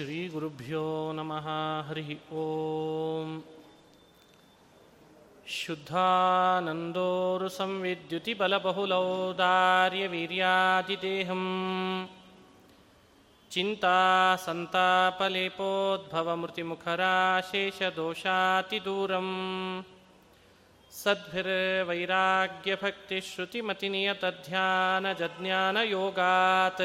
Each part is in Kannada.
श्रीगुरुभ्यो नमः हरिः ॐ शुद्धानन्दोरुसंविद्युतिबलबहुलौदार्यवीर्यादिदेहम्। चिन्तासन्तापलेपोद्भवमृतिमुखराशेषदोषातिदूरम् सद्भिर्वैराग्यभक्तिश्रुतिमतिनियतध्यानजज्ञानयोगात्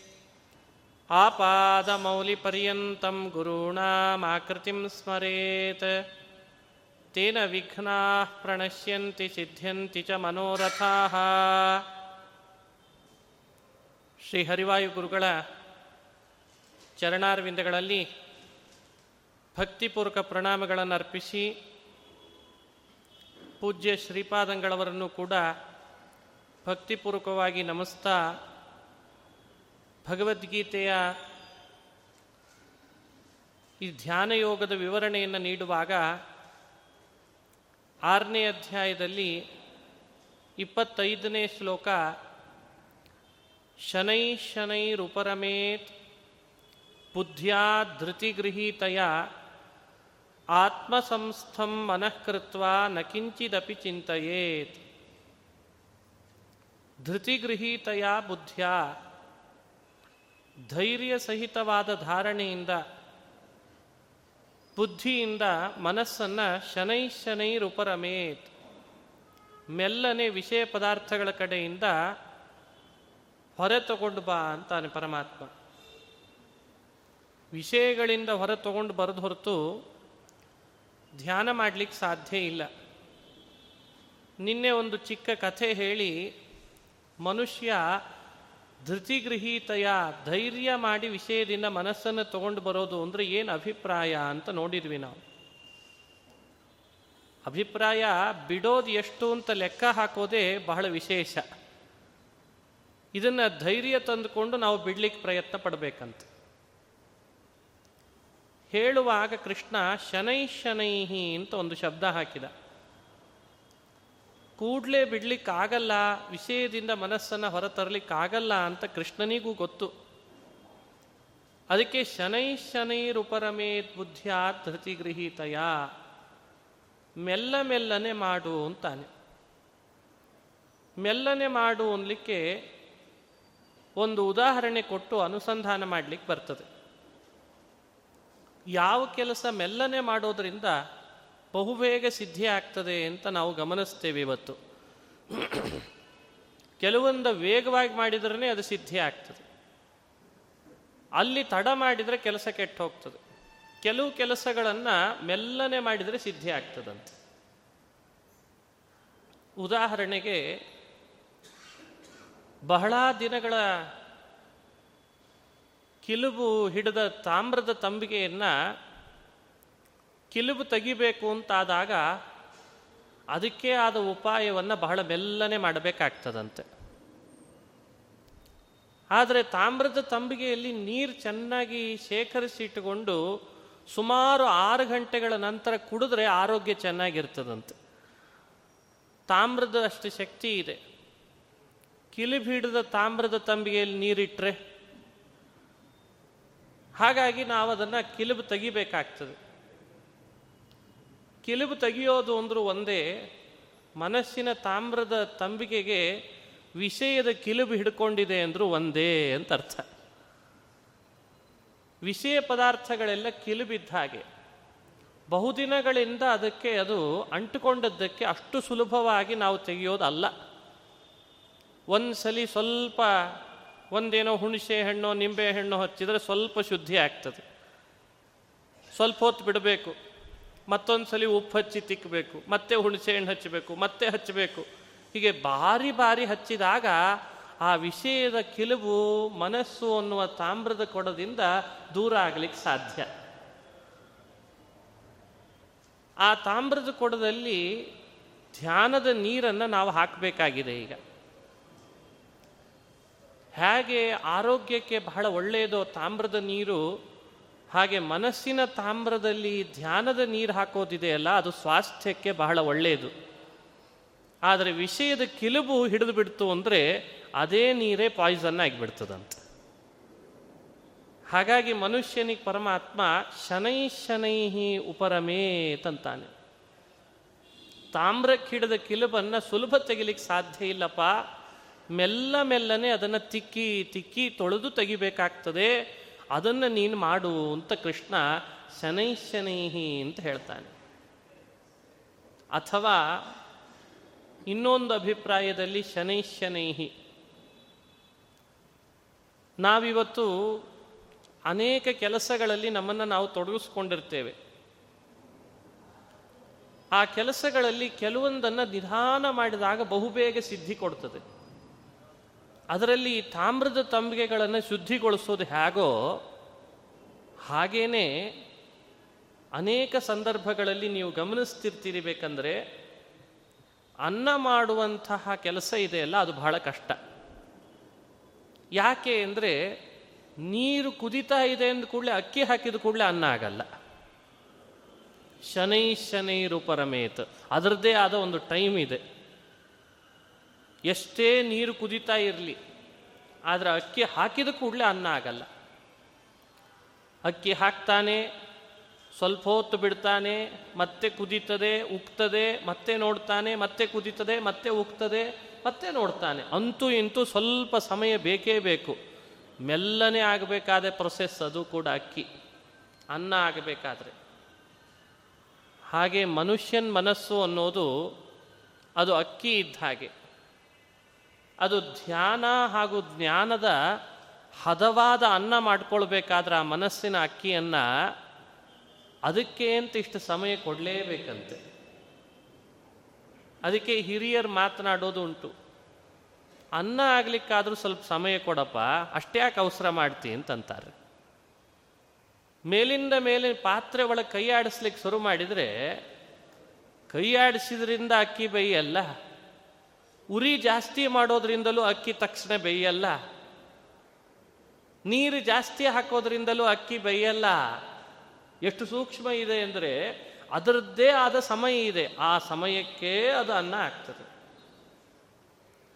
आपादमौलिपर्यन्तं गुरूणामाकृतिं स्मरेत् तेन विघ्नाः प्रणश्यन्ति सिद्ध्यन्ति च मनोरथाः ಶ್ರೀ ಹರಿವಾಯು ಗುರುಗಳ ಚರಣಾರವಿಂದಗಳಲ್ಲಿ ಭಕ್ತಿಪೂರ್ವಕ ಪ್ರಣಾಮಗಳನ್ನು ಅರ್ಪಿಸಿ ಪೂಜ್ಯ ಶ್ರೀಪಾದಂಗಳವರನ್ನು ಕೂಡ ಭಕ್ತಿಪೂರ್ವಕವಾಗಿ ನಮಿಸ್ತಾ ಭಗವದ್ಗೀತೆಯ ಈ ಧ್ಯಾನ ಯೋಗದ ವಿವರಣೆಯನ್ನು ನೀಡುವಾಗ ಆರನೇ ಅಧ್ಯಾಯದಲ್ಲಿ ಇಪ್ಪತ್ತೈದನೇ ಶ್ಲೋಕ, ಶನೈ ಶನೈರುಪರಮೇತ್ ಬುದ್ಧ್ಯಾ ಧೃತಿಗೃಹೀತೆಯ ಆತ್ಮಸಂಸ್ಥಂ ಮನಃಕೃತ್ವ ನ ಕಿಂಚಿದಪಿ ಚಿಂತೆಯೇತ್. ಧೃತಿಗೃಹೀತೆಯ ಬುದ್ಧ್ಯ ಧೈರ್ಯ ಸಹಿತವಾದ ಧಾರಣೆಯಿಂದ, ಬುದ್ಧಿಯಿಂದ ಮನಸ್ಸನ್ನು ಶನೈ ಶನೈರುಪರಮೇತ್ ಮೆಲ್ಲನೆ ವಿಷಯ ಪದಾರ್ಥಗಳ ಕಡೆಯಿಂದ ಹೊರ ತಗೊಂಡು ಬಾ ಅಂತಾನೆ ಪರಮಾತ್ಮ. ವಿಷಯಗಳಿಂದ ಹೊರ ತಗೊಂಡು ಬರೆದು ಹೊರತು ಧ್ಯಾನ ಮಾಡಲಿಕ್ಕೆ ಸಾಧ್ಯ ಇಲ್ಲ. ನಿನ್ನೆ ಒಂದು ಚಿಕ್ಕ ಕಥೆ ಹೇಳಿ ಮನುಷ್ಯ ಧೃತಿಗೃಹೀತಯ ಧೈರ್ಯ ಮಾಡಿ ವಿಷಯದಿಂದ ಮನಸ್ಸನ್ನು ತಗೊಂಡು ಬರೋದು ಅಂದರೆ ಏನು ಅಭಿಪ್ರಾಯ ಅಂತ ನೋಡಿದ್ವಿ ನಾವು. ಅಭಿಪ್ರಾಯ ಬಿಡೋದು ಎಷ್ಟು ಅಂತ ಲೆಕ್ಕ ಹಾಕೋದೇ ಬಹಳ ವಿಶೇಷ. ಇದನ್ನು ಧೈರ್ಯ ತಂದುಕೊಂಡು ನಾವು ಬಿಡ್ಲಿಕ್ಕೆ ಪ್ರಯತ್ನ ಪಡಬೇಕಂತ. ಹೇಳುವಾಗ ಕೃಷ್ಣ ಶನೈ ಶನೈಹಿ ಅಂತ ಒಂದು ಶಬ್ದ ಹಾಕಿದ. ಕೂಡಲೇ ಬಿಡ್ಲಿಕ್ಕಾಗಲ್ಲ, ವಿಷಯದಿಂದ ಮನಸ್ಸನ್ನು ಹೊರತರಲಿಕ್ಕಾಗಲ್ಲ ಅಂತ ಕೃಷ್ಣನಿಗೂ ಗೊತ್ತು. ಅದಕ್ಕೆ ಶನೈ ಶನೈರುಪರಮೇತ್ ಬುದ್ಧಿಯ ಧೃತಿಗೃಹೀತಯ ಮೆಲ್ಲ ಮೆಲ್ಲನೆ ಮಾಡು ಅಂತಾನೆ. ಮೆಲ್ಲನೆ ಮಾಡು ಅನ್ಲಿಕ್ಕೆ ಒಂದು ಉದಾಹರಣೆ ಕೊಟ್ಟು ಅನುಸಂಧಾನ ಮಾಡಲಿಕ್ಕೆ ಬರ್ತದೆ. ಯಾವ ಕೆಲಸ ಮೆಲ್ಲನೆ ಮಾಡೋದರಿಂದ ಬಹುಬೇಗ ಸಿದ್ಧಿ ಆಗ್ತದೆ ಅಂತ ನಾವು ಗಮನಿಸ್ತೇವೆ ಇವತ್ತು. ಕೆಲವೊಂದು ವೇಗವಾಗಿ ಮಾಡಿದ್ರೇ ಅದು ಸಿದ್ಧಿ ಆಗ್ತದೆ ಅಲ್ಲಿ ತಡ ಮಾಡಿದರೆ ಕೆಲಸ ಕೆಟ್ಟು ಹೋಗ್ತದೆ ಕೆಲವು ಕೆಲಸಗಳನ್ನು ಮೆಲ್ಲನೆ ಮಾಡಿದರೆ ಸಿದ್ಧಿ ಆಗ್ತದಂತೆ ಉದಾಹರಣೆಗೆ, ಬಹಳ ದಿನಗಳ ಕಿಲುಬು ಹಿಡಿದ ತಾಮ್ರದ ತಂಬಿಗೆಯನ್ನು ಕಿಲುಬು ತೆಗಿಬೇಕು ಅಂತಾದಾಗ ಅದಕ್ಕೆ ಆದ ಉಪಾಯವನ್ನು ಬಹಳ ಮೆಲ್ಲನೆ ಮಾಡಬೇಕಾಗ್ತದಂತೆ. ಆದರೆ ತಾಮ್ರದ ತಂಬಿಗೆಯಲ್ಲಿ ನೀರು ಚೆನ್ನಾಗಿ ಶೇಖರಿಸಿಟ್ಟುಕೊಂಡು ಸುಮಾರು ಆರು ಗಂಟೆಗಳ ನಂತರ ಕುಡಿದ್ರೆ ಆರೋಗ್ಯ ಚೆನ್ನಾಗಿರ್ತದಂತೆ. ತಾಮ್ರದ ಅಷ್ಟು ಶಕ್ತಿ ಇದೆ. ಕಿಲುಬು ಹಿಡಿದ ತಾಮ್ರದ ತಂಬಿಗೆಯಲ್ಲಿ ನೀರಿಟ್ಟರೆ ಹಾಗಾಗಿ ನಾವು ಅದನ್ನು ಕಿಲುಬು ತೆಗಿಬೇಕಾಗ್ತದೆ. ಕಿಲುಬು ತೆಗೆಯೋದು ಅಂದರೂ ಒಂದೇ, ಮನಸ್ಸಿನ ತಾಮ್ರದ ತಂಬಿಕೆಗೆ ವಿಷಯದ ಕಿಲುಬು ಹಿಡ್ಕೊಂಡಿದೆ ಅಂದರೂ ಒಂದೇ ಅಂತ ಅರ್ಥ. ವಿಷಯ ಪದಾರ್ಥಗಳೆಲ್ಲ ಕಿಲುಬಿದ್ದ ಹಾಗೆ. ಬಹುದಿನಗಳಿಂದ ಅದಕ್ಕೆ ಅದು ಅಂಟುಕೊಂಡದ್ದಕ್ಕೆ ಅಷ್ಟು ಸುಲಭವಾಗಿ ನಾವು ತೆಗೆಯೋದಲ್ಲ. ಒಂದ್ಸಲಿ ಸ್ವಲ್ಪ ಒಂದೇನೋ ಹುಣಸೆ ಹಣ್ಣು, ನಿಂಬೆ ಹಣ್ಣು ಹಚ್ಚಿದರೆ ಸ್ವಲ್ಪ ಶುದ್ಧಿ ಆಗ್ತದೆ. ಸ್ವಲ್ಪ ಹೊತ್ತು ಬಿಡಬೇಕು. ಮತ್ತೊಂದು ಸಲ ಉಪ್ಪು ಹಚ್ಚಿ ತಿಕ್ಕಬೇಕು ಮತ್ತೆ ಹುಣಸೆ ಹಣ್ಣು ಹಚ್ಚಬೇಕು, ಮತ್ತೆ ಹಚ್ಚಬೇಕು. ಹೀಗೆ ಬಾರಿ ಬಾರಿ ಹಚ್ಚಿದಾಗ ಆ ವಿಷಯದ ಕಿಲುಬು ಮನಸ್ಸು ಅನ್ನುವ ತಾಮ್ರದ ಕೊಡದಿಂದ ದೂರ ಆಗಲಿಕ್ಕೆ ಸಾಧ್ಯ. ಆ ತಾಮ್ರದ ಕೊಡದಲ್ಲಿ ಧ್ಯಾನದ ನೀರನ್ನು ನಾವು ಹಾಕಬೇಕಾಗಿದೆ ಈಗ. ಹೇಗೆ ಆರೋಗ್ಯಕ್ಕೆ ಬಹಳ ಒಳ್ಳೆಯದು ತಾಮ್ರದ ನೀರು ಹಾಗೆ ಮನಸ್ಸಿನ ತಾಮ್ರದಲ್ಲಿ ಧ್ಯಾನದ ನೀರು ಹಾಕೋದಿದೆಯಲ್ಲ, ಅದು ಸ್ವಾಸ್ಥ್ಯಕ್ಕೆ ಬಹಳ ಒಳ್ಳೆಯದು ಆದರೆ ವಿಷಯದ ಕಿಲುಬು ಹಿಡಿದು ಬಿಡ್ತು ಅಂದರೆ ಅದೇ ನೀರೇ ಪಾಯ್ಸನ್ ಆಗಿಬಿಡ್ತದಂತೆ. ಹಾಗಾಗಿ ಮನುಷ್ಯನಿಗೆ ಪರಮಾತ್ಮ ಶನೈ ಶನೈಹಿ ಉಪರಮೇತಂತಾನೆ ತಾಮ್ರಕ್ಕೆ ಹಿಡಿದ ಕಿಲುಬನ್ನು ಸುಲಭ ತೆಗಿಲಿಕ್ಕೆ ಸಾಧ್ಯ ಇಲ್ಲಪ್ಪ. ಮೆಲ್ಲ ಮೆಲ್ಲನೆ ಅದನ್ನು ತಿಕ್ಕಿ ತಿಕ್ಕಿ ತೊಳೆದು ತೆಗಿಬೇಕಾಗ್ತದೆ. ಅದನ್ನು ನೀನು ಮಾಡು ಅಂತ ಕೃಷ್ಣ ಶನೈ ಶನೈಹಿ ಅಂತ ಹೇಳ್ತಾನೆ. ಅಥವಾ ಇನ್ನೊಂದು ಅಭಿಪ್ರಾಯದಲ್ಲಿ ಶನೈ ಶನೈಹಿ. ನಾವಿವತ್ತು ಅನೇಕ ಕೆಲಸಗಳಲ್ಲಿ ನಮ್ಮನ್ನು ನಾವು ತೊಡಗಿಸ್ಕೊಂಡಿರ್ತೇವೆ. ಆ ಕೆಲಸಗಳಲ್ಲಿ ಕೆಲವೊಂದನ್ನು ನಿಧಾನ ಮಾಡಿದಾಗ ಬಹುಬೇಗ ಸಿದ್ಧಿ ಕೊಡ್ತದೆ. ಅದರಲ್ಲಿ ತಾಮ್ರದ ತಂಬಿಗೆಗಳನ್ನು ಶುದ್ಧಿಗೊಳಿಸೋದು ಹೇಗೋ ಹಾಗೇನೆ ಅನೇಕ ಸಂದರ್ಭಗಳಲ್ಲಿ ನೀವು ಗಮನಿಸ್ತಿರ್ತೀರಿ ಬೇಕಂದರೆ ಅನ್ನ ಮಾಡುವಂತಹ ಕೆಲಸ ಇದೆಯಲ್ಲ ಅದು ಬಹಳ ಕಷ್ಟ. ಯಾಕೆ ಅಂದರೆ ನೀರು ಕುದಿತಾ ಇದೆ ಅಂದ ಕೂಡಲೇ, ಅಕ್ಕಿ ಹಾಕಿದ ಕೂಡಲೇ ಅನ್ನ ಆಗಲ್ಲ. ಶನೈ ಶನೈರು ಪರಮೇತ್ ಅದರದ್ದೇ ಆದ ಒಂದು ಟೈಮ್ ಇದೆ. ಎಷ್ಟೇ ನೀರು ಕುದಿತಾ ಇರಲಿ, ಆದರೆ ಅಕ್ಕಿ ಹಾಕಿದ ಕೂಡಲೇ ಅನ್ನ ಆಗಲ್ಲ. ಅಕ್ಕಿ ಹಾಕ್ತಾನೆ, ಸ್ವಲ್ಪ ಹೊತ್ತು ಬಿಡ್ತಾನೆ, ಮತ್ತೆ ಕುದೀತದೆ, ಉಕ್ತದೆ, ಮತ್ತೆ ನೋಡ್ತಾನೆ, ಮತ್ತೆ ಕುದೀತದೆ, ಮತ್ತೆ ಉಕ್ತದೆ, ಮತ್ತೆ ನೋಡ್ತಾನೆ. ಅಂತೂ ಇಂತೂ ಸ್ವಲ್ಪ ಸಮಯ ಬೇಕೇ ಬೇಕು. ಮೆಲ್ಲನೆ ಆಗಬೇಕಾದ ಪ್ರೊಸೆಸ್ ಅದು ಕೂಡ ಅಕ್ಕಿ. ಅನ್ನ ಆಗಬೇಕಾದ್ರೆ. ಹಾಗೆ ಮನುಷ್ಯನ ಮನಸ್ಸು ಅನ್ನೋದು ಅದು ಅಕ್ಕಿ ಇದ್ದ ಹಾಗೆ. ಅದು ಧ್ಯಾನ ಹಾಗೂ ಜ್ಞಾನದ ಹದವಾದ ಅನ್ನ ಮಾಡ್ಕೊಳ್ಬೇಕಾದ್ರೆ ಆ ಮನಸ್ಸಿನ ಅಕ್ಕಿಯನ್ನು ಅದಕ್ಕೆ ಅಂತ ಇಷ್ಟು ಸಮಯ ಕೊಡಲೇಬೇಕಂತೆ. ಅದಕ್ಕೆ ಹಿರಿಯರು ಮಾತನಾಡೋದು ಉಂಟು. ಅನ್ನ ಆಗ್ಲಿಕ್ಕಾದ್ರೂ ಸ್ವಲ್ಪ ಸಮಯ ಕೊಡಪ್ಪ, ಅಷ್ಟ್ಯಾಕೆ ಅವಸರ ಮಾಡ್ತಿ ಅಂತಂತಾರೆ. ಮೇಲಿಂದ ಮೇಲೆ ಪಾತ್ರೆ ಒಳಗೆ ಕೈ ಆಡಿಸ್ಲಿಕ್ಕೆ ಶುರು ಮಾಡಿದರೆ ಕೈ ಆಡಿಸಿದ್ರಿಂದ ಅಕ್ಕಿ ಬೇಯಲ್ಲ. ಉರಿ ಜಾಸ್ತಿ ಮಾಡೋದ್ರಿಂದಲೂ ಅಕ್ಕಿ ತಕ್ಷಣ ಬೇಯಲ್ಲ. ನೀರು ಜಾಸ್ತಿ ಹಾಕೋದ್ರಿಂದಲೂ ಅಕ್ಕಿ ಬೇಯಲ್ಲ. ಎಷ್ಟು ಸೂಕ್ಷ್ಮ ಇದೆ ಅಂದರೆ ಅದರದ್ದೇ ಆದ ಸಮಯ ಇದೆ. ಆ ಸಮಯಕ್ಕೆ ಅದು ಅನ್ನ ಆಗ್ತದೆ.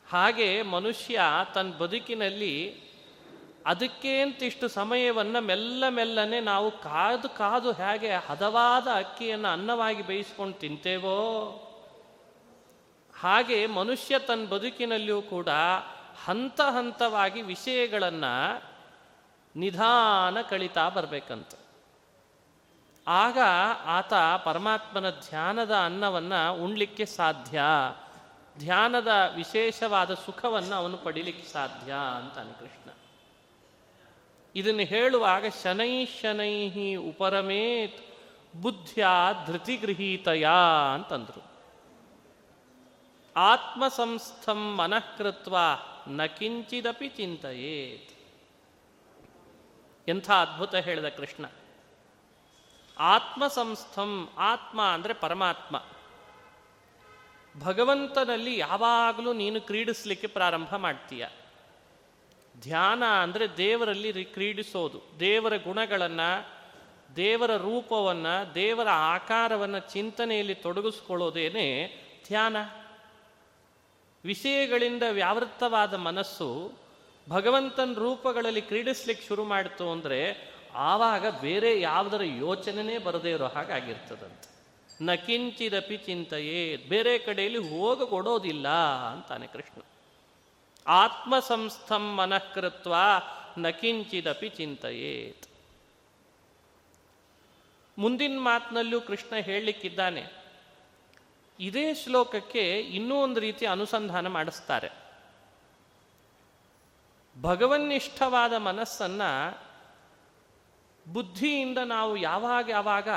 ಹಾಗೆ ಮನುಷ್ಯ ತನ್ನ ಬದುಕಿನಲ್ಲಿ ಅದಕ್ಕೆ ಅಂತ ಇಷ್ಟು ಸಮಯವನ್ನು ಮೆಲ್ಲ ಮೆಲ್ಲನೆ ನಾವು ಕಾದು ಕಾದು ಹೇಗೆ ಹದವಾದ ಅಕ್ಕಿಯನ್ನು ಅನ್ನವಾಗಿ ಬೇಯಿಸ್ಕೊಂಡು ತಿಂತೇವೋ? ಹಾಗೆ ಮನುಷ್ಯ ತನ್ನ ಬದುಕಿನಲ್ಲಿಯೂ ಕೂಡ ಹಂತ ಹಂತವಾಗಿ ವಿಷಯಗಳನ್ನು ನಿಧಾನ ಕಳಿತಾ ಬರಬೇಕಂತ. ಆಗ ಆತ ಪರಮಾತ್ಮನ ಧ್ಯಾನದ ಅನ್ನವನ್ನು ಉಣ್ಲಿಕ್ಕೆ ಸಾಧ್ಯ. ಧ್ಯಾನದ ವಿಶೇಷವಾದ ಸುಖವನ್ನು ಅವನು ಪಡಿಲಿಕ್ಕೆ ಸಾಧ್ಯ ಅಂತಾನೆ ಕೃಷ್ಣ. ಇದನ್ನು ಹೇಳುವಾಗ ಶನೈ ಶನೈ ಉಪರಮೇತ್ ಬುದ್ಧಿಯ ಧೃತಿಗೃಹೀತಯ ಅಂತಂದ್ರು. ಆತ್ಮಸಂಸ್ಥಂ ಮನಃಕೃತ್ವ ನ ಕಿಂಚಿದಪಿ ಚಿಂತೆಯೇತ್. ಎಂಥ ಅದ್ಭುತ ಹೇಳಿದ ಕೃಷ್ಣ. ಆತ್ಮಸಂಸ್ಥಂ ಆತ್ಮ ಅಂದರೆ ಪರಮಾತ್ಮ. ಭಗವಂತನಲ್ಲಿ ಯಾವಾಗಲೂ ನೀನು ಕ್ರೀಡಿಸ್ಲಿಕ್ಕೆ ಪ್ರಾರಂಭ ಮಾಡ್ತೀಯ. ಧ್ಯಾನ ಅಂದರೆ ದೇವರಲ್ಲಿ ಕ್ರೀಡಿಸೋದು. ದೇವರ ಗುಣಗಳನ್ನು, ದೇವರ ರೂಪವನ್ನು, ದೇವರ ಆಕಾರವನ್ನು ಚಿಂತನೆಯಲ್ಲಿ ತೊಡಗಿಸ್ಕೊಳ್ಳೋದೇನೆ ಧ್ಯಾನ. ವಿಷಯಗಳಿಂದ ವ್ಯಾವೃತ್ತವಾದ ಮನಸ್ಸು ಭಗವಂತನ ರೂಪಗಳಲ್ಲಿ ಕ್ರೀಡಿಸ್ಲಿಕ್ಕೆ ಶುರು ಮಾಡಿತು ಅಂದರೆ ಆವಾಗ ಬೇರೆ ಯಾವುದರ ಯೋಚನೆನೇ ಬರದೇ ಇರೋ ಹಾಗಾಗಿರ್ತದಂತೆ ನ ಕಿಂಚಿದಪಿ ಚಿಂತೆಯೇ, ಬೇರೆ ಕಡೆಯಲ್ಲಿ ಹೋಗ ಕೊಡೋದಿಲ್ಲ ಅಂತಾನೆ ಕೃಷ್ಣ. ಆತ್ಮಸಂಸ್ಥಂ ಮನಃಕೃತ್ವ ನ ಕಿಂಚಿದಪಿ ಚಿಂತೆಯೇತ್ ಮುಂದಿನ ಮಾತಿನಲ್ಲೂ ಕೃಷ್ಣ ಹೇಳಲಿಕ್ಕಿದ್ದಾನೆ ಇದೇ ಶ್ಲೋಕಕ್ಕೆ ಇನ್ನೂ ಒಂದು ರೀತಿ ಅನುಸಂಧಾನ ಮಾಡಿಸ್ತಾರೆ. ಭಗವನ್ನಿಷ್ಠವಾದ ಮನಸ್ಸನ್ನು ಬುದ್ಧಿಯಿಂದ ನಾವು ಯಾವಾಗ ಯಾವಾಗ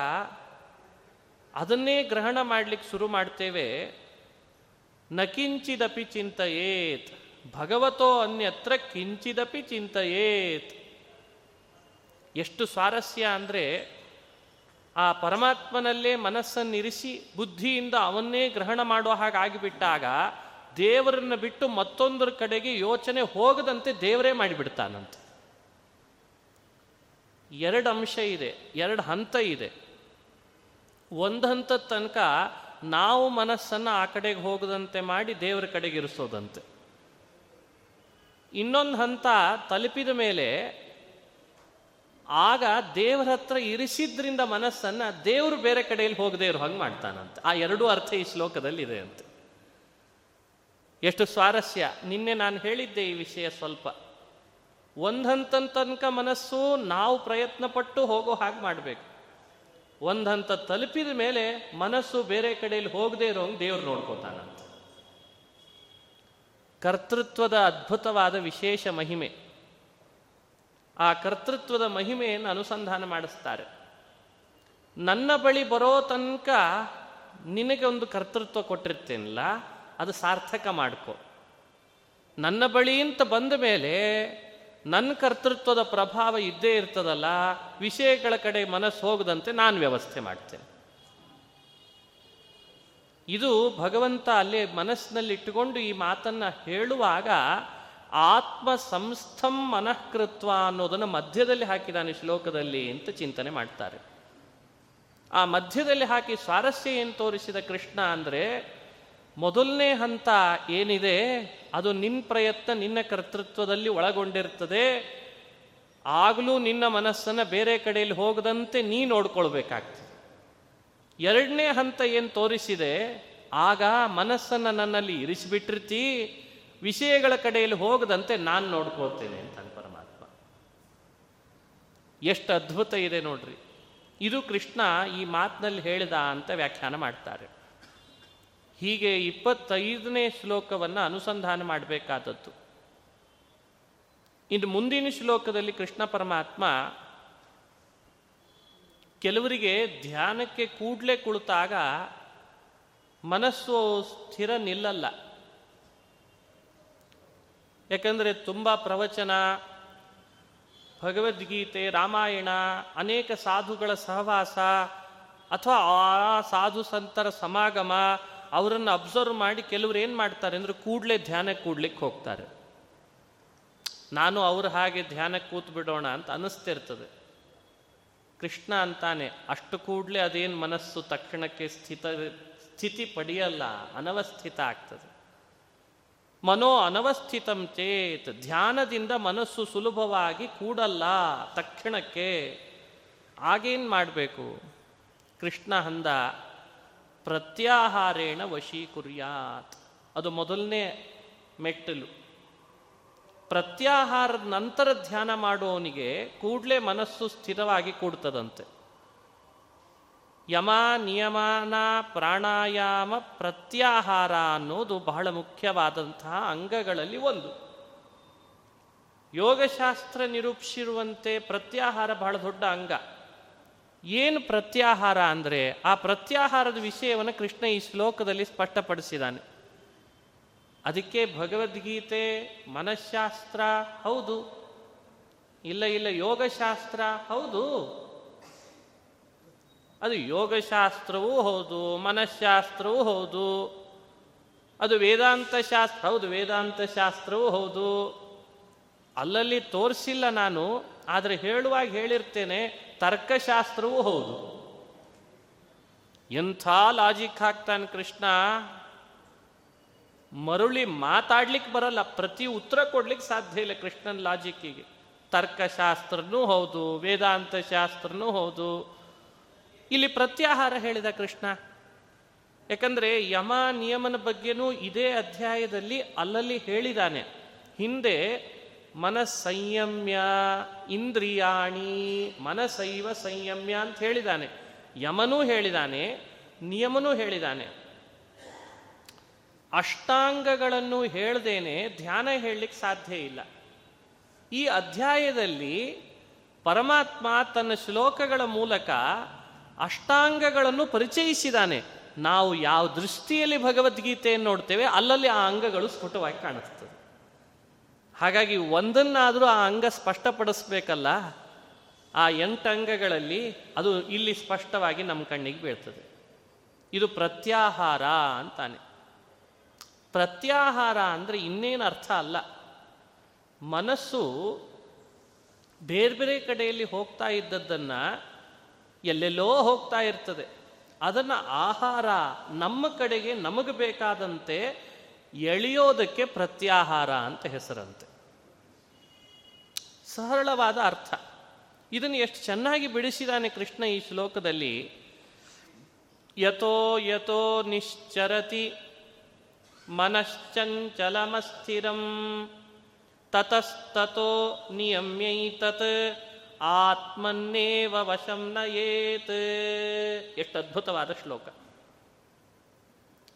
ಅದನ್ನೇ ಗ್ರಹಣ ಮಾಡಲಿಕ್ಕೆ ಶುರು ಮಾಡ್ತೇವೆ, ನಕಿಂಚಿದಪಿ ಚಿಂತೆಯೇತ್, ಭಗವತೋ ಅನ್ಯತ್ರ ಕಿಂಚಿದಪಿ ಚಿಂತೆಯೇತ್. ಎಷ್ಟು ಸ್ವಾರಸ್ಯ ಅಂದರೆ ಆ ಪರಮಾತ್ಮನಲ್ಲೇ ಮನಸ್ಸನ್ನಿರಿಸಿ ಬುದ್ಧಿಯಿಂದ ಅವನ್ನೇ ಗ್ರಹಣ ಮಾಡೋ ಹಾಗಾಗಿಬಿಟ್ಟಾಗ ದೇವರನ್ನ ಬಿಟ್ಟು ಮತ್ತೊಂದರ ಕಡೆಗೆ ಯೋಚನೆ ಹೋಗದಂತೆ ದೇವರೇ ಮಾಡಿಬಿಡ್ತಾನಂತೆ. ಎರಡು ಅಂಶ ಇದೆ, ಎರಡು ಹಂತ ಇದೆ. ಒಂದು ಹಂತದ ತನಕ ನಾವು ಮನಸ್ಸನ್ನು ಆ ಕಡೆಗೆ ಹೋಗದಂತೆ ಮಾಡಿ ದೇವರ ಕಡೆಗೆ ಇರಿಸೋದಂತೆ. ಇನ್ನೊಂದು ಹಂತ ತಲುಪಿದ ಮೇಲೆ ಆಗ ದೇವರ ಹತ್ರ ಇರಿಸಿದ್ರಿಂದ ಮನಸ್ಸನ್ನ ದೇವರು ಬೇರೆ ಕಡೆಯಲ್ಲಿ ಹೋಗದೆ ಇರೋ, ಹಂಗೆ ಮಾಡ್ತಾನಂತೆ. ಆ ಎರಡೂ ಅರ್ಥ ಈ ಶ್ಲೋಕದಲ್ಲಿ ಇದೆ ಅಂತ. ಎಷ್ಟು ಸ್ವಾರಸ್ಯ. ನಿನ್ನೆ ನಾನು ಹೇಳಿದ್ದೆ ಈ ವಿಷಯ ಸ್ವಲ್ಪ. ಒಂದಂತ ತನಕ ಮನಸ್ಸು, ನಾವು ಪ್ರಯತ್ನ ಪಟ್ಟು ಹೋಗೋ ಹಾಗೆ ಮಾಡಬೇಕು. ಒಂದಂತ ತಲುಪಿದ ಮೇಲೆ ಮನಸ್ಸು ಬೇರೆ ಕಡೆಯಲ್ಲಿ ಹೋಗದೆ ಇರೋಂಗೆ ದೇವ್ರು ನೋಡ್ಕೋತಾನಂತ. ಕರ್ತೃತ್ವದ ಅದ್ಭುತವಾದ ವಿಶೇಷ ಮಹಿಮೆ. ಆ ಕರ್ತೃತ್ವದ ಮಹಿಮೆಯನ್ನು ಅನುಸಂಧಾನ ಮಾಡಿಸ್ತಾರೆ. ನನ್ನ ಬಳಿ ಬರೋ ತನಕ ನಿನಗೆ ಒಂದು ಕರ್ತೃತ್ವ ಕೊಟ್ಟಿರ್ತೇನಲ್ಲ, ಅದು ಸಾರ್ಥಕ ಮಾಡ್ಕೊ. ನನ್ನ ಬಳಿ ಅಂತ ಬಂದ ಮೇಲೆ ನನ್ನ ಕರ್ತೃತ್ವದ ಪ್ರಭಾವ ಇದ್ದೇ ಇರ್ತದಲ್ಲ, ವಿಷಯಗಳ ಕಡೆ ಮನಸ್ಸು ಹೋಗದಂತೆ ನಾನು ವ್ಯವಸ್ಥೆ ಮಾಡ್ತೇನೆ. ಇದು ಭಗವಂತ ಅಲ್ಲೇ ಮನಸ್ಸಿನಲ್ಲಿ ಇಟ್ಟುಕೊಂಡು ಈ ಮಾತನ್ನು ಹೇಳುವಾಗ ಆತ್ಮ ಸಂಸ್ಥಂ ಮನಃಕೃತ್ವ ಅನ್ನೋದನ್ನು ಮಧ್ಯದಲ್ಲಿ ಹಾಕಿದಾನೆ ಶ್ಲೋಕದಲ್ಲಿ ಅಂತ ಚಿಂತನೆ ಮಾಡ್ತಾರೆ. ಆ ಮಧ್ಯದಲ್ಲಿ ಹಾಕಿ ಸ್ವಾರಸ್ಯ ಏನು ತೋರಿಸಿದ ಕೃಷ್ಣ ಅಂದರೆ, ಮೊದಲನೇ ಹಂತ ಏನಿದೆ, ಅದು ನಿನ್ನ ಪ್ರಯತ್ನ ನಿನ್ನ ಕರ್ತೃತ್ವದಲ್ಲಿ ಒಳಗೊಂಡಿರ್ತದೆ, ಆಗಲೂ ನಿನ್ನ ಮನಸ್ಸನ್ನು ಬೇರೆ ಕಡೆಯಲ್ಲಿ ಹೋಗದಂತೆ ನೀ ನೋಡ್ಕೊಳ್ಬೇಕಾಗ್ತದೆ. ಎರಡನೇ ಹಂತ ಏನು ತೋರಿಸಿದೆ, ಆಗ ಮನಸ್ಸನ್ನು ನನ್ನಲ್ಲಿ ಇರಿಸಿಬಿಟ್ಟಿರ್ತಿ ವಿಷಯಗಳ ಕಡೆಯಲ್ಲಿ ಹೋಗದಂತೆ ನಾನು ನೋಡ್ಕೋತೇನೆ ಅಂತ ಪರಮಾತ್ಮ. ಎಷ್ಟು ಅದ್ಭುತ ಇದೆ ನೋಡ್ರಿ. ಇದು ಕೃಷ್ಣ ಈ ಮಾತಿನಲ್ಲಿ ಹೇಳಿದ ಅಂತ ವ್ಯಾಖ್ಯಾನ ಮಾಡ್ತಾರೆ. ಹೀಗೆ ಇಪ್ಪತ್ತೈದನೇ ಶ್ಲೋಕವನ್ನು ಅನುಸಂಧಾನ ಮಾಡಬೇಕಾದದ್ದು. ಇನ್ನು ಮುಂದಿನ ಶ್ಲೋಕದಲ್ಲಿ ಕೃಷ್ಣ ಪರಮಾತ್ಮ ಕೆಲವರಿಗೆ ಧ್ಯಾನಕ್ಕೆ ಕೂಡಲೇ ಕುಳಿತಾಗ ಮನಸ್ಸು ಸ್ಥಿರ ನಿಲ್ಲಲ್ಲ. ಯಾಕಂದರೆ ತುಂಬ ಪ್ರವಚನ, ಭಗವದ್ಗೀತೆ, ರಾಮಾಯಣ, ಅನೇಕ ಸಾಧುಗಳ ಸಹವಾಸ ಅಥವಾ ಆ ಸಾಧು ಸಂತರ ಸಮಾಗಮ ಅವರನ್ನು ಅಬ್ಸರ್ವ್ ಮಾಡಿ ಕೆಲವರು ಏನು ಮಾಡ್ತಾರೆ ಅಂದರೆ ಕೂಡಲೇ ಧ್ಯಾನಕ್ಕೆ ಕೂಡ್ಲಿಕ್ಕೆ ಹೋಗ್ತಾರೆ. ನಾನು ಅವ್ರ ಹಾಗೆ ಧ್ಯಾನಕ್ಕೆ ಕೂತ್ ಬಿಡೋಣ ಅಂತ ಅನ್ನಿಸ್ತಿರ್ತದೆ ಕೃಷ್ಣ ಅಂತಾನೆ, ಅಷ್ಟು ಕೂಡಲೇ ಅದೇನು ಮನಸ್ಸು ತಕ್ಷಣಕ್ಕೆ ಸ್ಥಿತ, ಸ್ಥಿತಿ ಪಡೆಯಲ್ಲ, ಅನವಸ್ಥಿತ ಆಗ್ತದೆ. ಮನೋ ಅನವಸ್ಥಿತಂ ಚೇತ್, ಧ್ಯಾನದಿಂದ ಮನಸ್ಸು ಸುಲಭವಾಗಿ ಕೂಡಲ್ಲ, ತಕ್ಷಣಕ್ಕೆ. ಆಗೇನು ಮಾಡಬೇಕು? ಕೃಷ್ಣ ಹಂದ ಪ್ರತ್ಯಾಹಾರೇಣ ವಶೀಕುರ್ಯಾತ್. ಅದು ಮೊದಲನೇ ಮೆಟ್ಟಲು. ಪ್ರತ್ಯಾಹಾರದ ನಂತರ ಧ್ಯಾನ ಮಾಡುವವನಿಗೆ ಕೂಡಲೇ ಮನಸ್ಸು ಸ್ಥಿರವಾಗಿ ಕೂಡ್ತದಂತೆ. ಯಮ ನಿಯಮನ ಪ್ರಾಣಾಯಾಮ ಪ್ರತ್ಯಾಹಾರ ಅನ್ನೋದು ಬಹಳ ಮುಖ್ಯವಾದಂತಹ ಅಂಗಗಳಲ್ಲಿ ಒಂದು. ಯೋಗಶಾಸ್ತ್ರ ನಿರೂಪಿಸಿರುವಂತೆ ಪ್ರತ್ಯಾಹಾರ ಬಹಳ ದೊಡ್ಡ ಅಂಗ. ಏನು ಪ್ರತ್ಯಾಹಾರ ಅಂದರೆ ಆ ಪ್ರತ್ಯಾಹಾರದ ವಿಷಯವನ್ನು ಕೃಷ್ಣ ಈ ಶ್ಲೋಕದಲ್ಲಿ ಸ್ಪಷ್ಟಪಡಿಸಿದ್ದಾನೆ. ಅದಕ್ಕೆ ಭಗವದ್ಗೀತೆ, ಮನಃಶಾಸ್ತ್ರ ಹೌದು. ಇಲ್ಲ ಇಲ್ಲ, ಯೋಗಶಾಸ್ತ್ರ ಹೌದು. ಅದು ಯೋಗಶಾಸ್ತ್ರವೂ ಹೌದು, ಮನಃಶಾಸ್ತ್ರವೂ ಹೌದು. ಅದು ವೇದಾಂತ ಶಾಸ್ತ್ರ, ಹೌದು, ವೇದಾಂತ ಶಾಸ್ತ್ರವೂ ಹೌದು. ಅಲ್ಲಲ್ಲಿ ತೋರಿಸಿಲ್ಲ ನಾನು, ಆದರೆ ಹೇಳುವಾಗ ಹೇಳಿರ್ತೇನೆ, ತರ್ಕಶಾಸ್ತ್ರವೂ ಹೌದು. ಎಂಥ ಲಾಜಿಕ್ ಹಾಕ್ತಾನೆ ಕೃಷ್ಣ. ಮರುಳಿ ಮಾತಾಡ್ಲಿಕ್ಕೆ ಬರಲ್ಲ, ಪ್ರತಿ ಉತ್ತರ ಕೊಡ್ಲಿಕ್ಕೆ ಸಾಧ್ಯ ಇಲ್ಲ ಕೃಷ್ಣನ ಲಾಜಿಕ್ಕಿಗೆ ತರ್ಕಶಾಸ್ತ್ರನೂ ಹೌದು, ವೇದಾಂತ ಶಾಸ್ತ್ರನೂ ಹೌದು. ಇಲ್ಲಿ ಪ್ರತ್ಯಾಹಾರ ಹೇಳಿದ ಕೃಷ್ಣ. ಯಾಕಂದರೆ ಯಮ ನಿಯಮನ ಬಗ್ಗೆನೂ ಇದೇ ಅಧ್ಯಾಯದಲ್ಲಿ ಅಲ್ಲಲ್ಲಿ ಹೇಳಿದಾನೆ. ಹಿಂದೆ ಮನಸ್ಸಂಯಮ್ಯ ಇಂದ್ರಿಯಾಣಿ ಮನಸೈವ ಸಂಯಮ್ಯ ಅಂತ ಹೇಳಿದಾನೆ. ಯಮನೂ ಹೇಳಿದಾನೆ, ನಿಯಮನೂ ಹೇಳಿದಾನೆ. ಅಷ್ಟಾಂಗಗಳನ್ನು ಹೇಳ್ದೇನೆ ಧ್ಯಾನ ಹೇಳಲಿಕ್ಕೆ ಸಾಧ್ಯ ಇಲ್ಲ. ಈ ಅಧ್ಯಾಯದಲ್ಲಿ ಪರಮಾತ್ಮ ತನ್ನ ಶ್ಲೋಕಗಳ ಮೂಲಕ ಅಷ್ಟಾಂಗಗಳನ್ನು ಪರಿಚಯಿಸಿದಾನೆ. ನಾವು ಯಾವ ದೃಷ್ಟಿಯಲ್ಲಿ ಭಗವದ್ಗೀತೆಯನ್ನು ನೋಡ್ತೇವೆ, ಅಲ್ಲಲ್ಲಿ ಆ ಅಂಗಗಳು ಸ್ಫುಟವಾಗಿ ಕಾಣಿಸ್ತದೆ. ಹಾಗಾಗಿ ಒಂದನ್ನಾದರೂ ಆ ಅಂಗ ಸ್ಪಷ್ಟಪಡಿಸ್ಬೇಕಲ್ಲ, ಆ ಎಂಟು ಅಂಗಗಳಲ್ಲಿ ಅದು ಇಲ್ಲಿ ಸ್ಪಷ್ಟವಾಗಿ ನಮ್ಮ ಕಣ್ಣಿಗೆ ಬೀಳ್ತದೆ. ಇದು ಪ್ರತ್ಯಾಹಾರ ಅಂತಾನೆ. ಪ್ರತ್ಯಾಹಾರ ಅಂದರೆ ಇನ್ನೇನು ಅರ್ಥ ಅಲ್ಲ. ಮನಸ್ಸು ಬೇರೆ ಬೇರೆ ಕಡೆಯಲ್ಲಿ ಹೋಗ್ತಾ ಇದ್ದದ್ದನ್ನು ಎಲ್ಲೆಲ್ಲೋ ಹೋಗ್ತಾ ಇರ್ತದೆ. ಅದನ್ನು ಆಹಾರ ನಮ್ಮ ಕಡೆಗೆ ನಮಗೆ ಬೇಕಾದಂತೆ ಎಳೆಯೋದಕ್ಕೆ ಪ್ರತ್ಯಾಹಾರ ಅಂತ ಹೆಸರಂತೆ. ಸರಳವಾದ ಅರ್ಥ. ಇದನ್ನು ಎಷ್ಟು ಚೆನ್ನಾಗಿ ಬಿಡಿಸಿದಾನೆ ಕೃಷ್ಣ ಈ ಶ್ಲೋಕದಲ್ಲಿ. ಯಥೋ ಯಥೋ ನಿಶ್ಚರತಿ ಮನಶ್ಚಂಚಲಮಸ್ಥಿರಂ ತತಸ್ತೋ ನಿಯಮ್ಯೈತತ್ ಆತ್ಮನ್ನೇವ ವಶಂ ನಯೇತ್. ಎಷ್ಟು ಅದ್ಭುತವಾದ ಶ್ಲೋಕ.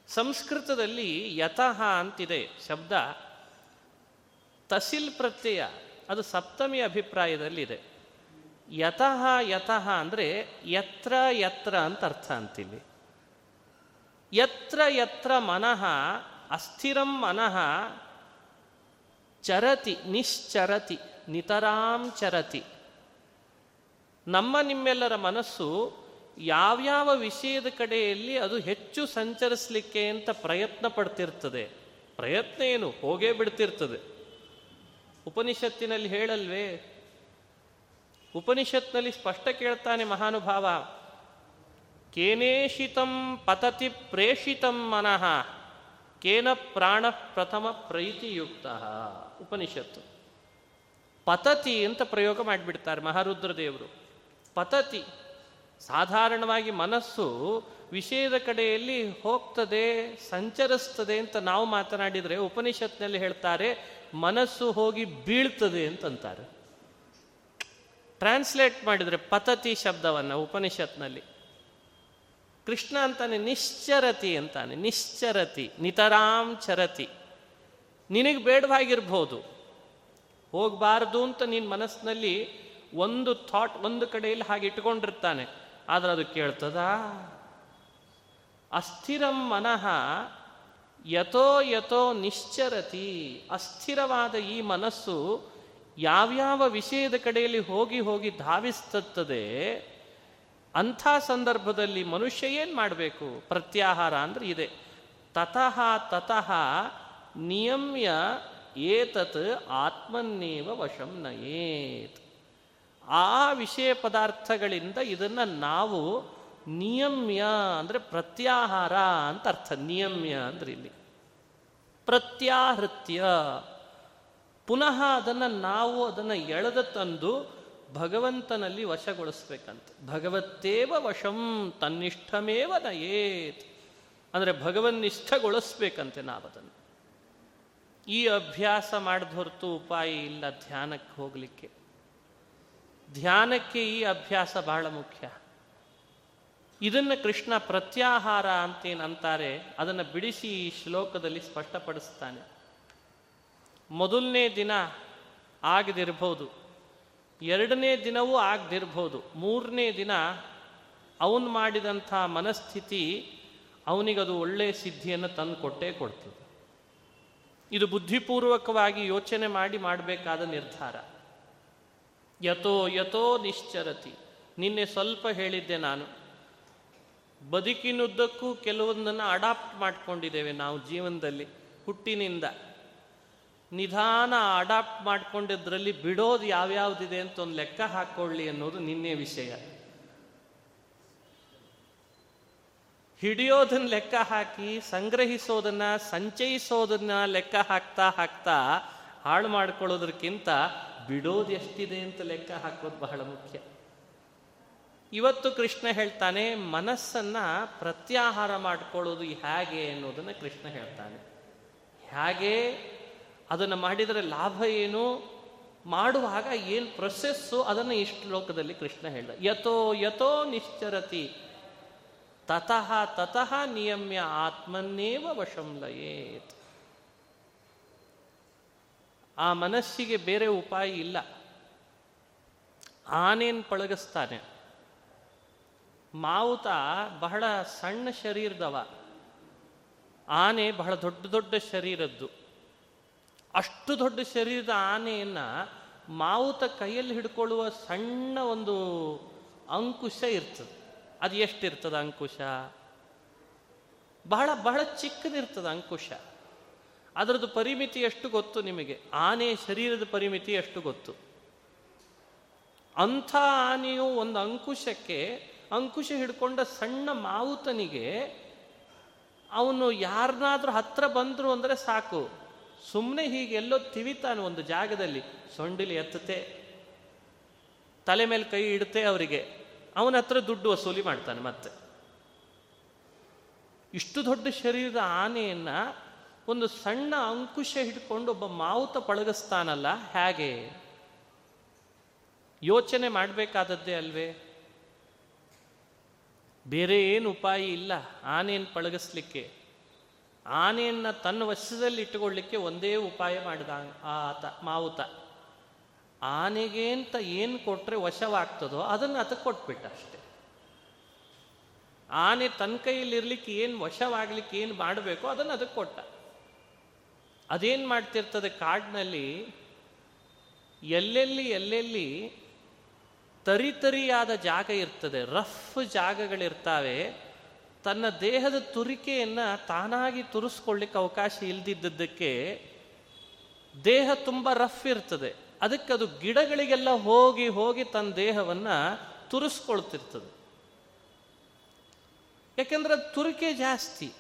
ಸಂಸ್ಕೃತದಲ್ಲಿ ಯತಃ ಅಂತಿದೆ ಶಬ್ದ. ತಸಿಲ್ ಪ್ರತ್ಯಯ, ಅದು ಸಪ್ತಮಿ ಅಭಿಪ್ರಾಯದಲ್ಲಿದೆ. ಯತಃ ಯತಃ ಅಂದರೆ ಯತ್ರ ಯತ್ರ ಅಂತ ಅರ್ಥ ಅಂತಿಲ್ಲಿ. ಯತ್ರ ಯತ್ರ ಮನಃ, ಅಸ್ಥಿರಂ ಮನಃ, ಚರತಿ, ನಿಶ್ಚರತಿ, ನಿತರಾಂ ಚರತಿ. ನಮ್ಮ ನಿಮ್ಮೆಲ್ಲರ ಮನಸ್ಸು ಯಾವ್ಯಾವ ವಿಷಯದ ಕಡೆಯಲ್ಲಿ ಅದು ಹೆಚ್ಚು ಸಂಚರಿಸಲಿಕ್ಕೆ ಅಂತ ಪ್ರಯತ್ನ ಪಡ್ತಿರ್ತದೆ. ಪ್ರಯತ್ನ ಏನು? ಹೋಗೇ ಬಿಡ್ತಿರ್ತದೆ. ಉಪನಿಷತ್ತಿನಲ್ಲಿ ಹೇಳಲ್ವೇ? ಉಪನಿಷತ್ನಲ್ಲಿ ಸ್ಪಷ್ಟ ಕೇಳ್ತಾನೆ ಮಹಾನುಭಾವ ಕೇನೇಷಿತಂ ಪತತಿ ಪ್ರೇಷಿತಂ ಮನಃ, ಕೇನ ಪ್ರಾಣ ಪ್ರಥಮ ಪ್ರೀತಿಯುಕ್ತ, ಉಪನಿಷತ್ತು. ಪತತಿ ಅಂತ ಪ್ರಯೋಗ ಮಾಡಿಬಿಡ್ತಾರೆ ಮಹಾರುದ್ರದೇವರು. ಪತತಿ. ಸಾಧಾರಣವಾಗಿ ಮನಸ್ಸು ವಿಷಯದ ಕಡೆಯಲ್ಲಿ ಹೋಗ್ತದೆ, ಸಂಚರಿಸ್ತದೆ ಅಂತ ನಾವು ಮಾತನಾಡಿದರೆ ಉಪನಿಷತ್ನಲ್ಲಿ ಹೇಳ್ತಾರೆ, ಮನಸ್ಸು ಹೋಗಿ ಬೀಳ್ತದೆ ಅಂತಂತಾರೆ. ಟ್ರಾನ್ಸ್ಲೇಟ್ ಮಾಡಿದರೆ ಪತತಿ ಶಬ್ದವನ್ನು ಉಪನಿಷತ್ನಲ್ಲಿ. ಕೃಷ್ಣ ಅಂತಾನೆ ನಿಶ್ಚರತಿ ಅಂತಾನೆ, ನಿಶ್ಚರತಿ, ನಿತರಾಂ ಚರತಿ. ನಿನಗೆ ಬೇಡವಾಗಿರ್ಬೋದು. ಹೋಗಬಾರ್ದು ಅಂತ ನಿನ್ನ ಮನಸ್ಸಿನಲ್ಲಿ ಒಂದು ಥಾಟ್ ಒಂದು ಕಡೆಯಲ್ಲಿ ಹಾಗೆ ಇಟ್ಕೊಂಡಿರ್ತಾನೆ ಆದ್ರೆ ಅದು ಕೇಳ್ತದಾ? ಅಸ್ಥಿರಂ ಮನಃ ಯಥೋ ಯಥೋ ನಿಶ್ಚರತಿ. ಅಸ್ಥಿರವಾದ ಈ ಮನಸ್ಸು ಯಾವ್ಯಾವ ವಿಷಯದ ಕಡೆಯಲ್ಲಿ ಹೋಗಿ ಹೋಗಿ ಧಾವಿಸ್ತದೆ ಅಂಥ ಸಂದರ್ಭದಲ್ಲಿ ಮನುಷ್ಯ ಏನು ಮಾಡಬೇಕು? ಪ್ರತ್ಯಾಹಾರ ಅಂದ್ರೆ ಇದೆ. ತತಃ ತತಃ ನಿಯಮ್ಯ ಏತತ್ ಆತ್ಮನ್ನೇವ ವಶಂ ನಯೇತ್. ಆ ವಿಷಯ ಪದಾರ್ಥಗಳಿಂದ ಇದನ್ನು ನಾವು ನಿಯಮ್ಯ ಅಂದರೆ ಪ್ರತ್ಯಾಹಾರ ಅಂತ ಅರ್ಥ. ನಿಯಮ್ಯ ಅಂದ್ರೆ ಇಲ್ಲಿ. ಪ್ರತ್ಯಾಹೃತ್ಯ. ಪುನಃ ಅದನ್ನು ನಾವು ಅದನ್ನು ಎಳೆದ ತಂದು ಭಗವಂತನಲ್ಲಿ ವಶಗೊಳಿಸ್ಬೇಕಂತ. ಭಗವತ್ತೇವ ವಶಂ ತನ್ನಿಷ್ಠಮೇವ ನಯೇತ್. ಅಂದರೆ ಭಗವನ್ನಿಷ್ಠಗೊಳಿಸ್ಬೇಕಂತೆ ನಾವದನ್ನು. ಈ ಅಭ್ಯಾಸ ಮಾಡಿದ ಹೊರತು ಉಪಾಯ ಇಲ್ಲ ಧ್ಯಾನಕ್ಕೆ ಹೋಗಲಿಕ್ಕೆ. ಧ್ಯಾನಕ್ಕೆ ಈ ಅಭ್ಯಾಸ ಬಹಳ ಮುಖ್ಯ. ಇದನ್ನು ಕೃಷ್ಣ ಪ್ರತ್ಯಾಹಾರ ಅಂತೇನಂತಾರೆ, ಅದನ್ನು ಬಿಡಿಸಿ ಈ ಶ್ಲೋಕದಲ್ಲಿ ಸ್ಪಷ್ಟಪಡಿಸ್ತಾನೆ. ಮೊದಲನೇ ದಿನ ಆಗದಿರ್ಬೋದು, ಎರಡನೇ ದಿನವೂ ಆಗದಿರ್ಬೋದು, ಮೂರನೇ ದಿನ ಅವನು ಮಾಡಿದಂಥ ಮನಸ್ಥಿತಿ ಅವನಿಗದು ಒಳ್ಳೆಯ ಸಿದ್ಧಿಯನ್ನು ತಂದು ಕೊಟ್ಟೇ ಕೊಡ್ತದೆ. ಇದು ಬುದ್ಧಿಪೂರ್ವಕವಾಗಿ ಯೋಚನೆ ಮಾಡಿ ಮಾಡಬೇಕಾದ ನಿರ್ಧಾರ. ಯಥೋ ಯಥೋ ನಿಶ್ಚರತಿ. ನಿನ್ನೆ ಸ್ವಲ್ಪ ಹೇಳಿದ್ದೆ ನಾನು. ಬದುಕಿನುದ್ದಕ್ಕೂ ಕೆಲವೊಂದನ್ನು ಅಡಾಪ್ಟ್ ಮಾಡ್ಕೊಂಡಿದ್ದೇವೆ ನಾವು ಜೀವನದಲ್ಲಿ, ಹುಟ್ಟಿನಿಂದ. ನಿಧಾನ ಅಡಾಪ್ಟ್ ಮಾಡ್ಕೊಂಡಿದ್ರಲ್ಲಿ ಬಿಡೋದು ಯಾವ್ಯಾವ್ದಿದೆ ಅಂತ ಒಂದು ಲೆಕ್ಕ ಹಾಕೊಳ್ಳಿ ಅನ್ನೋದು ನಿನ್ನೆ ವಿಷಯ. ಹಿಡಿಯೋದನ್ನ ಲೆಕ್ಕ ಹಾಕಿ, ಸಂಗ್ರಹಿಸೋದನ್ನ, ಸಂಚಯಿಸೋದನ್ನ ಲೆಕ್ಕ ಹಾಕ್ತಾ ಹಾಕ್ತಾ ಹಾಳು ಮಾಡ್ಕೊಳ್ಳೋದಕ್ಕಿಂತ ಬಿಡೋದು ಎಷ್ಟಿದೆ ಅಂತ ಲೆಕ್ಕ ಹಾಕೋದು ಬಹಳ ಮುಖ್ಯ. ಇವತ್ತು ಕೃಷ್ಣ ಹೇಳ್ತಾನೆ, ಮನಸ್ಸನ್ನ ಪ್ರತ್ಯಾಹಾರ ಮಾಡಿಕೊಳ್ಳೋದು ಹೇಗೆ ಅನ್ನೋದನ್ನ ಕೃಷ್ಣ ಹೇಳ್ತಾನೆ. ಹೇಗೆ? ಅದನ್ನು ಮಾಡಿದರೆ ಲಾಭ ಏನು? ಮಾಡುವಾಗ ಏನು ಪ್ರೊಸೆಸ್ಸು ಅದನ್ನು ಇಷ್ಟು ಲೋಕದಲ್ಲಿ ಕೃಷ್ಣ ಹೇಳ್ದ. ಯಥೋ ಯಥೋ ನಿಶ್ಚರತಿ. ತತಃ ತತಃ ನಿಯಮ್ಯ ಆತ್ಮನ್ನೇವ ವಶಂ ಲಯೇತ್ ಆ ಮನಸ್ಸಿಗೆ ಬೇರೆ ಉಪಾಯ ಇಲ್ಲ. ಆನೇನು ಪಳಗಿಸ್ತಾನೆ. ಮಾವುತ ಬಹಳ ಸಣ್ಣ ಶರೀರದವ. ಆನೆ ಬಹಳ ದೊಡ್ಡ ದೊಡ್ಡ ಶರೀರದ್ದು. ಅಷ್ಟು ದೊಡ್ಡ ಶರೀರದ ಆನೆಯನ್ನು ಮಾವುತ ಕೈಯಲ್ಲಿ ಹಿಡ್ಕೊಳ್ಳುವ ಸಣ್ಣ ಒಂದು ಅಂಕುಶ ಇರ್ತದೆ. ಅದು ಎಷ್ಟಿರ್ತದೆ ಅಂಕುಶ? ಬಹಳ ಬಹಳ ಚಿಕ್ಕದಿರ್ತದೆ ಅಂಕುಶ. ಅದರದ್ದು ಪರಿಮಿತಿ ಎಷ್ಟು ಗೊತ್ತು ನಿಮಗೆ? ಆನೆ ಶರೀರದ ಪರಿಮಿತಿ ಎಷ್ಟು ಗೊತ್ತು? ಅಂಥ ಆನೆಯು ಒಂದು ಅಂಕುಶಕ್ಕೆ, ಅಂಕುಶ ಹಿಡ್ಕೊಂಡ ಸಣ್ಣ ಮಾವುತನಿಗೆ ಅವನು ಯಾರನ್ನಾದ್ರೂ ಹತ್ರ ಬಂದ್ರು ಅಂದರೆ ಸಾಕು. ಸುಮ್ಮನೆ ಹೀಗೆ ಎಲ್ಲೋ ತಿವಿತಾನೆ ಒಂದು ಜಾಗದಲ್ಲಿ. ಸೊಂಡಿಲಿ ಎತ್ತತೆ ತಲೆ ಮೇಲೆ ಕೈ ಇಡುತ್ತೆ ಅವರಿಗೆ. ಅವನ ಹತ್ರ ದುಡ್ಡು ವಸೂಲಿ ಮಾಡ್ತಾನೆ ಮತ್ತೆ. ಇಷ್ಟು ದೊಡ್ಡ ಶರೀರದ ಆನೆಯನ್ನ ಒಂದು ಸಣ್ಣ ಅಂಕುಶ ಹಿಡ್ಕೊಂಡು ಒಬ್ಬ ಮಾವುತ ಪಳಗಿಸ್ತಾನಲ್ಲ ಹೇಗೆ? ಯೋಚನೆ ಮಾಡಬೇಕಾದದ್ದೇ ಅಲ್ವೇ? ಬೇರೆ ಏನು ಉಪಾಯ ಇಲ್ಲ ಆನೆಯನ್ನು ಪಳಗಿಸ್ಲಿಕ್ಕೆ. ಆನೆಯನ್ನು ತನ್ನ ವಶದಲ್ಲಿ ಇಟ್ಟುಕೊಳ್ಳಿಕ್ಕೆ ಒಂದೇ ಉಪಾಯ ಮಾಡಿದ ಆತ, ಮಾವುತ. ಆನೆಗೆ ಅಂತ ಏನು ಕೊಟ್ಟರೆ ವಶವಾಗ್ತದೋ ಅದನ್ನು ಅದಕ್ಕೆ ಕೊಟ್ಬಿಟ್ಟ ಅಷ್ಟೆ. ಆನೆ ತನ್ನ ಕೈಯಲ್ಲಿ ಇರ್ಲಿಕ್ಕೆ ಏನು ವಶವಾಗ್ಲಿಕ್ಕೆ ಏನು ಮಾಡಬೇಕೋ ಅದನ್ನು ಅದಕ್ಕೆ ಕೊಟ್ಟ. ಅದೇನು ಮಾಡ್ತಿರ್ತದೆ ಕಾಡಿನಲ್ಲಿ? ಎಲ್ಲೆಲ್ಲಿ ಎಲ್ಲೆಲ್ಲಿ ತರಿತರಿಯಾದ ಜಾಗ ಇರ್ತದೆ, ರಫ್ ಜಾಗಗಳಿರ್ತಾವೆ, ತನ್ನ ದೇಹದ ತುರಿಕೆಯನ್ನು ತಾನಾಗಿ ತುರಿಸ್ಕೊಳ್ಳಿಕ್ಕೆ ಅವಕಾಶ ಇಲ್ದಿದ್ದಕ್ಕೆ ದೇಹ ತುಂಬ ರಫ್ ಇರ್ತದೆ. ಅದಕ್ಕೆ ಅದು ಗಿಡಗಳಿಗೆಲ್ಲ ಹೋಗಿ ಹೋಗಿ ತನ್ನ ದೇಹವನ್ನು ತುರಿಸ್ಕೊಳ್ತಿರ್ತದೆ. ಯಾಕೆಂದ್ರೆ ತುರಿಕೆ ಜಾಸ್ತಿ.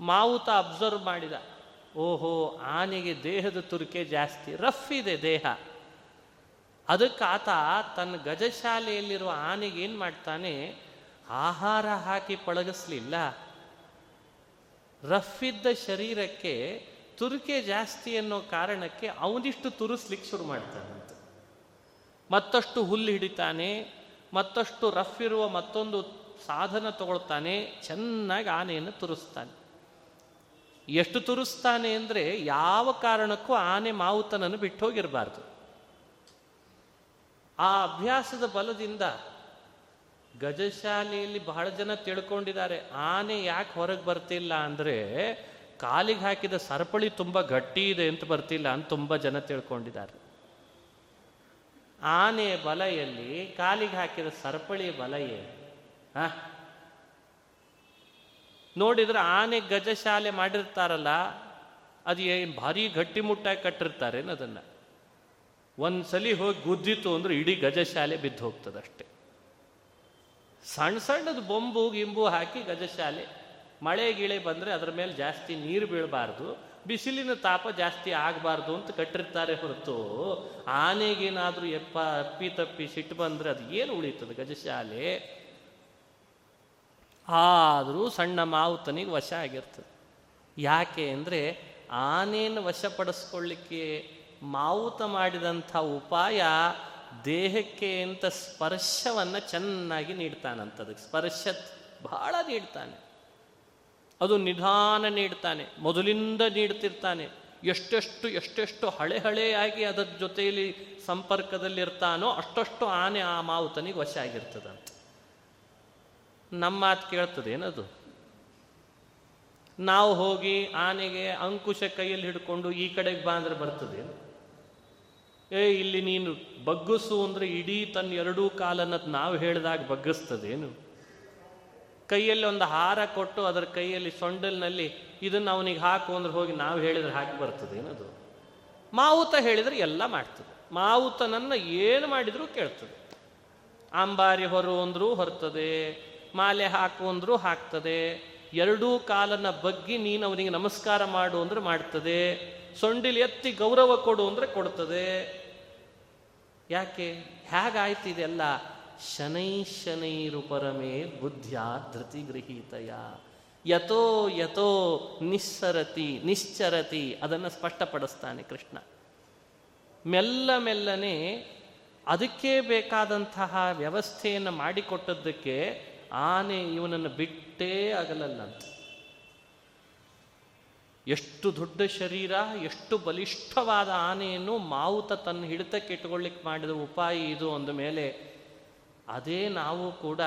ಮಾವುತ ಅಬ್ಸರ್ವ್ ಮಾಡಿದ ಓಹೋ, ಆನೆಗೆ ದೇಹದ ತುರಿಕೆ ಜಾಸ್ತಿ, ರಫ್ ಇದೆ ದೇಹ. ಅದಕ್ಕೆ ಆತ ತನ್ನ ಗಜಶಾಲೆಯಲ್ಲಿರುವ ಆನೆಗೆ ಏನು ಮಾಡ್ತಾನೆ? ಆಹಾರ ಹಾಕಿ ಪಳಗಿಸ್ಲಿಲ್ಲ. ರಫ್ ಇದ್ದ ಶರೀರಕ್ಕೆ ತುರಿಕೆ ಜಾಸ್ತಿ ಅನ್ನೋ ಕಾರಣಕ್ಕೆ ಅವನಿಷ್ಟು ತುರಿಸ್ಲಿಕ್ಕೆ ಶುರು ಮಾಡ್ತಾನಂತ. ಮತ್ತಷ್ಟು ಹುಲ್ಲು ಹಿಡಿತಾನೆ, ಮತ್ತಷ್ಟು ರಫ್ ಇರುವ ಮತ್ತೊಂದು ಸಾಧನ ತಗೊಳ್ತಾನೆ, ಚೆನ್ನಾಗಿ ಆನೆಯನ್ನು ತುರಿಸ್ತಾನೆ. ಎಷ್ಟು ತುರಿಸ್ತಾನೆ ಅಂದರೆ ಯಾವ ಕಾರಣಕ್ಕೂ ಆನೆ ಮಾವುತನನ್ನು ಬಿಟ್ಟು ಹೋಗಿರಬಾರ್ದು. ಆ ಅಭ್ಯಾಸದ ಬಲದಿಂದ ಗಜಶಾಲೆಯಲ್ಲಿ ಬಹಳ ಜನ ತಿಳ್ಕೊಂಡಿದ್ದಾರೆ. ಆನೆ ಯಾಕೆ ಹೊರಗೆ ಬರ್ತಿಲ್ಲ ಅಂದರೆ ಕಾಲಿಗೆ ಹಾಕಿದ ಸರಪಳಿ ತುಂಬ ಗಟ್ಟಿ ಇದೆ ಅಂತ ಬರ್ತಿಲ್ಲ ಅಂತ ತುಂಬ ಜನ ತಿಳ್ಕೊಂಡಿದ್ದಾರೆ. ಆನೆ ಬಲೆಯಲ್ಲಿ ಕಾಲಿಗೆ ಹಾಕಿದ ಸರಪಳಿ ಬಲ ಏನು ಹ? ನೋಡಿದ್ರೆ ಆನೆ ಗಜಶಾಲೆ ಮಾಡಿರ್ತಾರಲ್ಲ, ಅದು ಏನು ಭಾರಿ ಗಟ್ಟಿಮುಟ್ಟಾಗಿ ಕಟ್ಟಿರ್ತಾರೇನು ಅದನ್ನು? ಒಂದ್ಸಲಿ ಹೋಗಿ ಗುದ್ದಿತು ಅಂದ್ರೆ ಇಡೀ ಗಜಶಾಲೆ ಬಿದ್ದು ಹೋಗ್ತದೆ ಅಷ್ಟೆ. ಸಣ್ಣ ಸಣ್ಣದು ಬೊಂಬು ಗಿಂಬು ಹಾಕಿ ಗಜಶಾಲೆ, ಮಳೆ ಗಿಳೆ ಬಂದರೆ ಅದರ ಮೇಲೆ ಜಾಸ್ತಿ ನೀರು ಬೀಳಬಾರ್ದು, ಬಿಸಿಲಿನ ತಾಪ ಜಾಸ್ತಿ ಆಗಬಾರ್ದು ಅಂತ ಕಟ್ಟಿರ್ತಾರೆ ಹೊರತು, ಆನೆಗೇನಾದರೂ ಎಪ್ಪ, ಅಪ್ಪಿ ತಪ್ಪಿ ಸಿಟ್ಟು ಬಂದರೆ ಅದು ಏನು ಉಳಿತದೆ ಗಜಶಾಲೆ? ಆದರೂ ಸಣ್ಣ ಮಾವುತನಿಗೆ ವಶ ಆಗಿರ್ತದೆ. ಯಾಕೆ ಅಂದರೆ ಆನೆಯನ್ನು ವಶಪಡಿಸ್ಕೊಳ್ಳಿಕ್ಕೆ ಮಾವುತ ಮಾಡಿದಂಥ ಉಪಾಯ ದೇಹಕ್ಕೆ ಅಂತ ಸ್ಪರ್ಶವನ್ನು ಚೆನ್ನಾಗಿ ನೀಡ್ತಾನಂತ ಅದಕ್ಕೆ ಸ್ಪರ್ಶ ಬಹಳ ನೀಡ್ತಾನೆ. ಅದು ನಿಧಾನ ನೀಡ್ತಾನೆ. ಮೊದಲಿಂದ ನೀಡ್ತಿರ್ತಾನೆ. ಎಷ್ಟೆಷ್ಟು ಎಷ್ಟೆಷ್ಟು ಹಳೆ ಹಳೆಯಾಗಿ ಅದರ ಜೊತೆಯಲ್ಲಿ ಸಂಪರ್ಕದಲ್ಲಿರ್ತಾನೋ ಅಷ್ಟಷ್ಟು ಆನೆ ಆ ಮಾವುತನಿಗೆ ವಶ ಆಗಿರ್ತದಂತ. ನಮ್ಮ ಮಾತು ಕೇಳ್ತದೇನದು ನಾವು ಹೋಗಿ ಆನೆಗೆ ಅಂಕುಶ ಕೈಯಲ್ಲಿ ಹಿಡ್ಕೊಂಡು ಈ ಕಡೆಗೆ ಬಾ ಅಂದ್ರೆ ಬರ್ತದೇನು ಏ, ಇಲ್ಲಿ ನೀನು ಬಗ್ಗಿಸು ಅಂದ್ರೆ ಇಡೀ ತನ್ನ ಎರಡೂ ಕಾಲನ್ನ ನಾವು ಹೇಳಿದಾಗ ಬಗ್ಗಿಸ್ತದೇನು ಕೈಯಲ್ಲಿ ಒಂದು ಹಾರ ಕೊಟ್ಟು ಅದರ ಕೈಯಲ್ಲಿ ಸೊಂಡಲ್ನಲ್ಲಿ ಇದನ್ನು ಅವನಿಗೆ ಹಾಕು ಅಂದ್ರೆ ಹೋಗಿ ನಾವು ಹೇಳಿದ್ರೆ ಹಾಕಿ ಬರ್ತದೇನದು ಮಾವುತ ಹೇಳಿದ್ರೆ ಎಲ್ಲ ಮಾಡ್ತದೆ. ಮಾವುತನನ್ನ ಏನು ಮಾಡಿದರೂ ಕೇಳ್ತದೆ. ಅಂಬಾರಿ ಹೊರು ಅಂದ್ರೂ ಹೊರ್ತದೆ. ಮಾಲೆ ಹಾಕು ಅಂದ್ರೂ ಹಾಕ್ತದೆ. ಎರಡೂ ಕಾಲನ್ನ ಬಗ್ಗಿ ನೀನು ಅವನಿಗೆ ನಮಸ್ಕಾರ ಮಾಡು ಅಂದ್ರೆ ಮಾಡ್ತದೆ. ಸೊಂಡಿಲಿ ಎತ್ತಿ ಗೌರವ ಕೊಡು ಅಂದ್ರೆ ಕೊಡ್ತದೆ. ಯಾಕೆ? ಹೇಗಾಯ್ತು ಇದೆಲ್ಲ? ಶನೈ ಶನೈರು ಪರಮೇ ಬುದ್ಧ್ಯ ಧೃತಿ ಗೃಹೀತಯ. ಯಥೋ ಯಥೋ ನಿಸ್ಸರತಿ ನಿಶ್ಚರತಿ ಅದನ್ನು ಸ್ಪಷ್ಟಪಡಿಸ್ತಾನೆ ಕೃಷ್ಣ. ಮೆಲ್ಲ ಮೆಲ್ಲನೆ ಅದಕ್ಕೆ ಬೇಕಾದಂತಹ ವ್ಯವಸ್ಥೆಯನ್ನು ಮಾಡಿಕೊಟ್ಟದ್ದಕ್ಕೆ ಆನೆ ಇವನನ್ನು ಬಿಟ್ಟೇ ಆಗಲಲ್ಲಂತ ಎಷ್ಟು ದೊಡ್ಡ ಶರೀರ, ಎಷ್ಟು ಬಲಿಷ್ಠವಾದ ಆನೆಯನ್ನು ಮಾವುತ ತನ್ನ ಹಿಡಿತಕ್ಕೆ ಇಟ್ಕೊಳ್ಳಿಕ್ಕೆ ಮಾಡಿದ ಉಪಾಯ ಇದು ಅಂದ ಮೇಲೆ ಅದೇ ನಾವು ಕೂಡ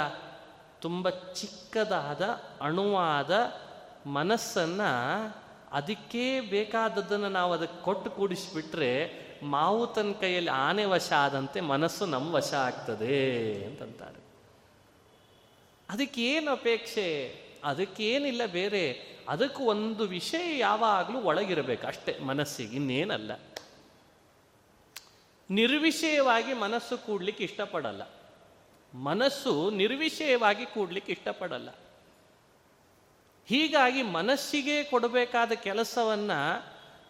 ತುಂಬ ಚಿಕ್ಕದಾದ ಅಣುವಾದ ಮನಸ್ಸನ್ನು ಅದಕ್ಕೆ ಬೇಕಾದದ್ದನ್ನು ನಾವು ಅದಕ್ಕೆ ಕೊಟ್ಟು ಕೂಡಿಸಿಬಿಟ್ರೆ ಮಾವುತನ ಕೈಯಲ್ಲಿ ಆನೆ ವಶ ಆದಂತೆ ಮನಸ್ಸು ನಮ್ಮ ವಶ ಆಗ್ತದೆ ಅಂತಂತಾರೆ. ಅದಕ್ಕೇನು ಅಪೇಕ್ಷೆ? ಅದಕ್ಕೇನಿಲ್ಲ ಬೇರೆ. ಅದಕ್ಕೆ ಒಂದು ವಿಷಯ ಯಾವಾಗಲೂ ಒಳಗಿರಬೇಕು ಅಷ್ಟೇ, ಮನಸ್ಸಿಗೆ, ಇನ್ನೇನಲ್ಲ. ನಿರ್ವಿಷಯವಾಗಿ ಮನಸ್ಸು ಕೂಡ್ಲಿಕ್ಕೆ ಇಷ್ಟಪಡಲ್ಲ. ಮನಸ್ಸು ನಿರ್ವಿಷಯವಾಗಿ ಕೂಡ್ಲಿಕ್ಕೆ ಇಷ್ಟಪಡಲ್ಲ. ಹೀಗಾಗಿ ಮನಸ್ಸಿಗೆ ಕೊಡಬೇಕಾದ ಕೆಲಸವನ್ನ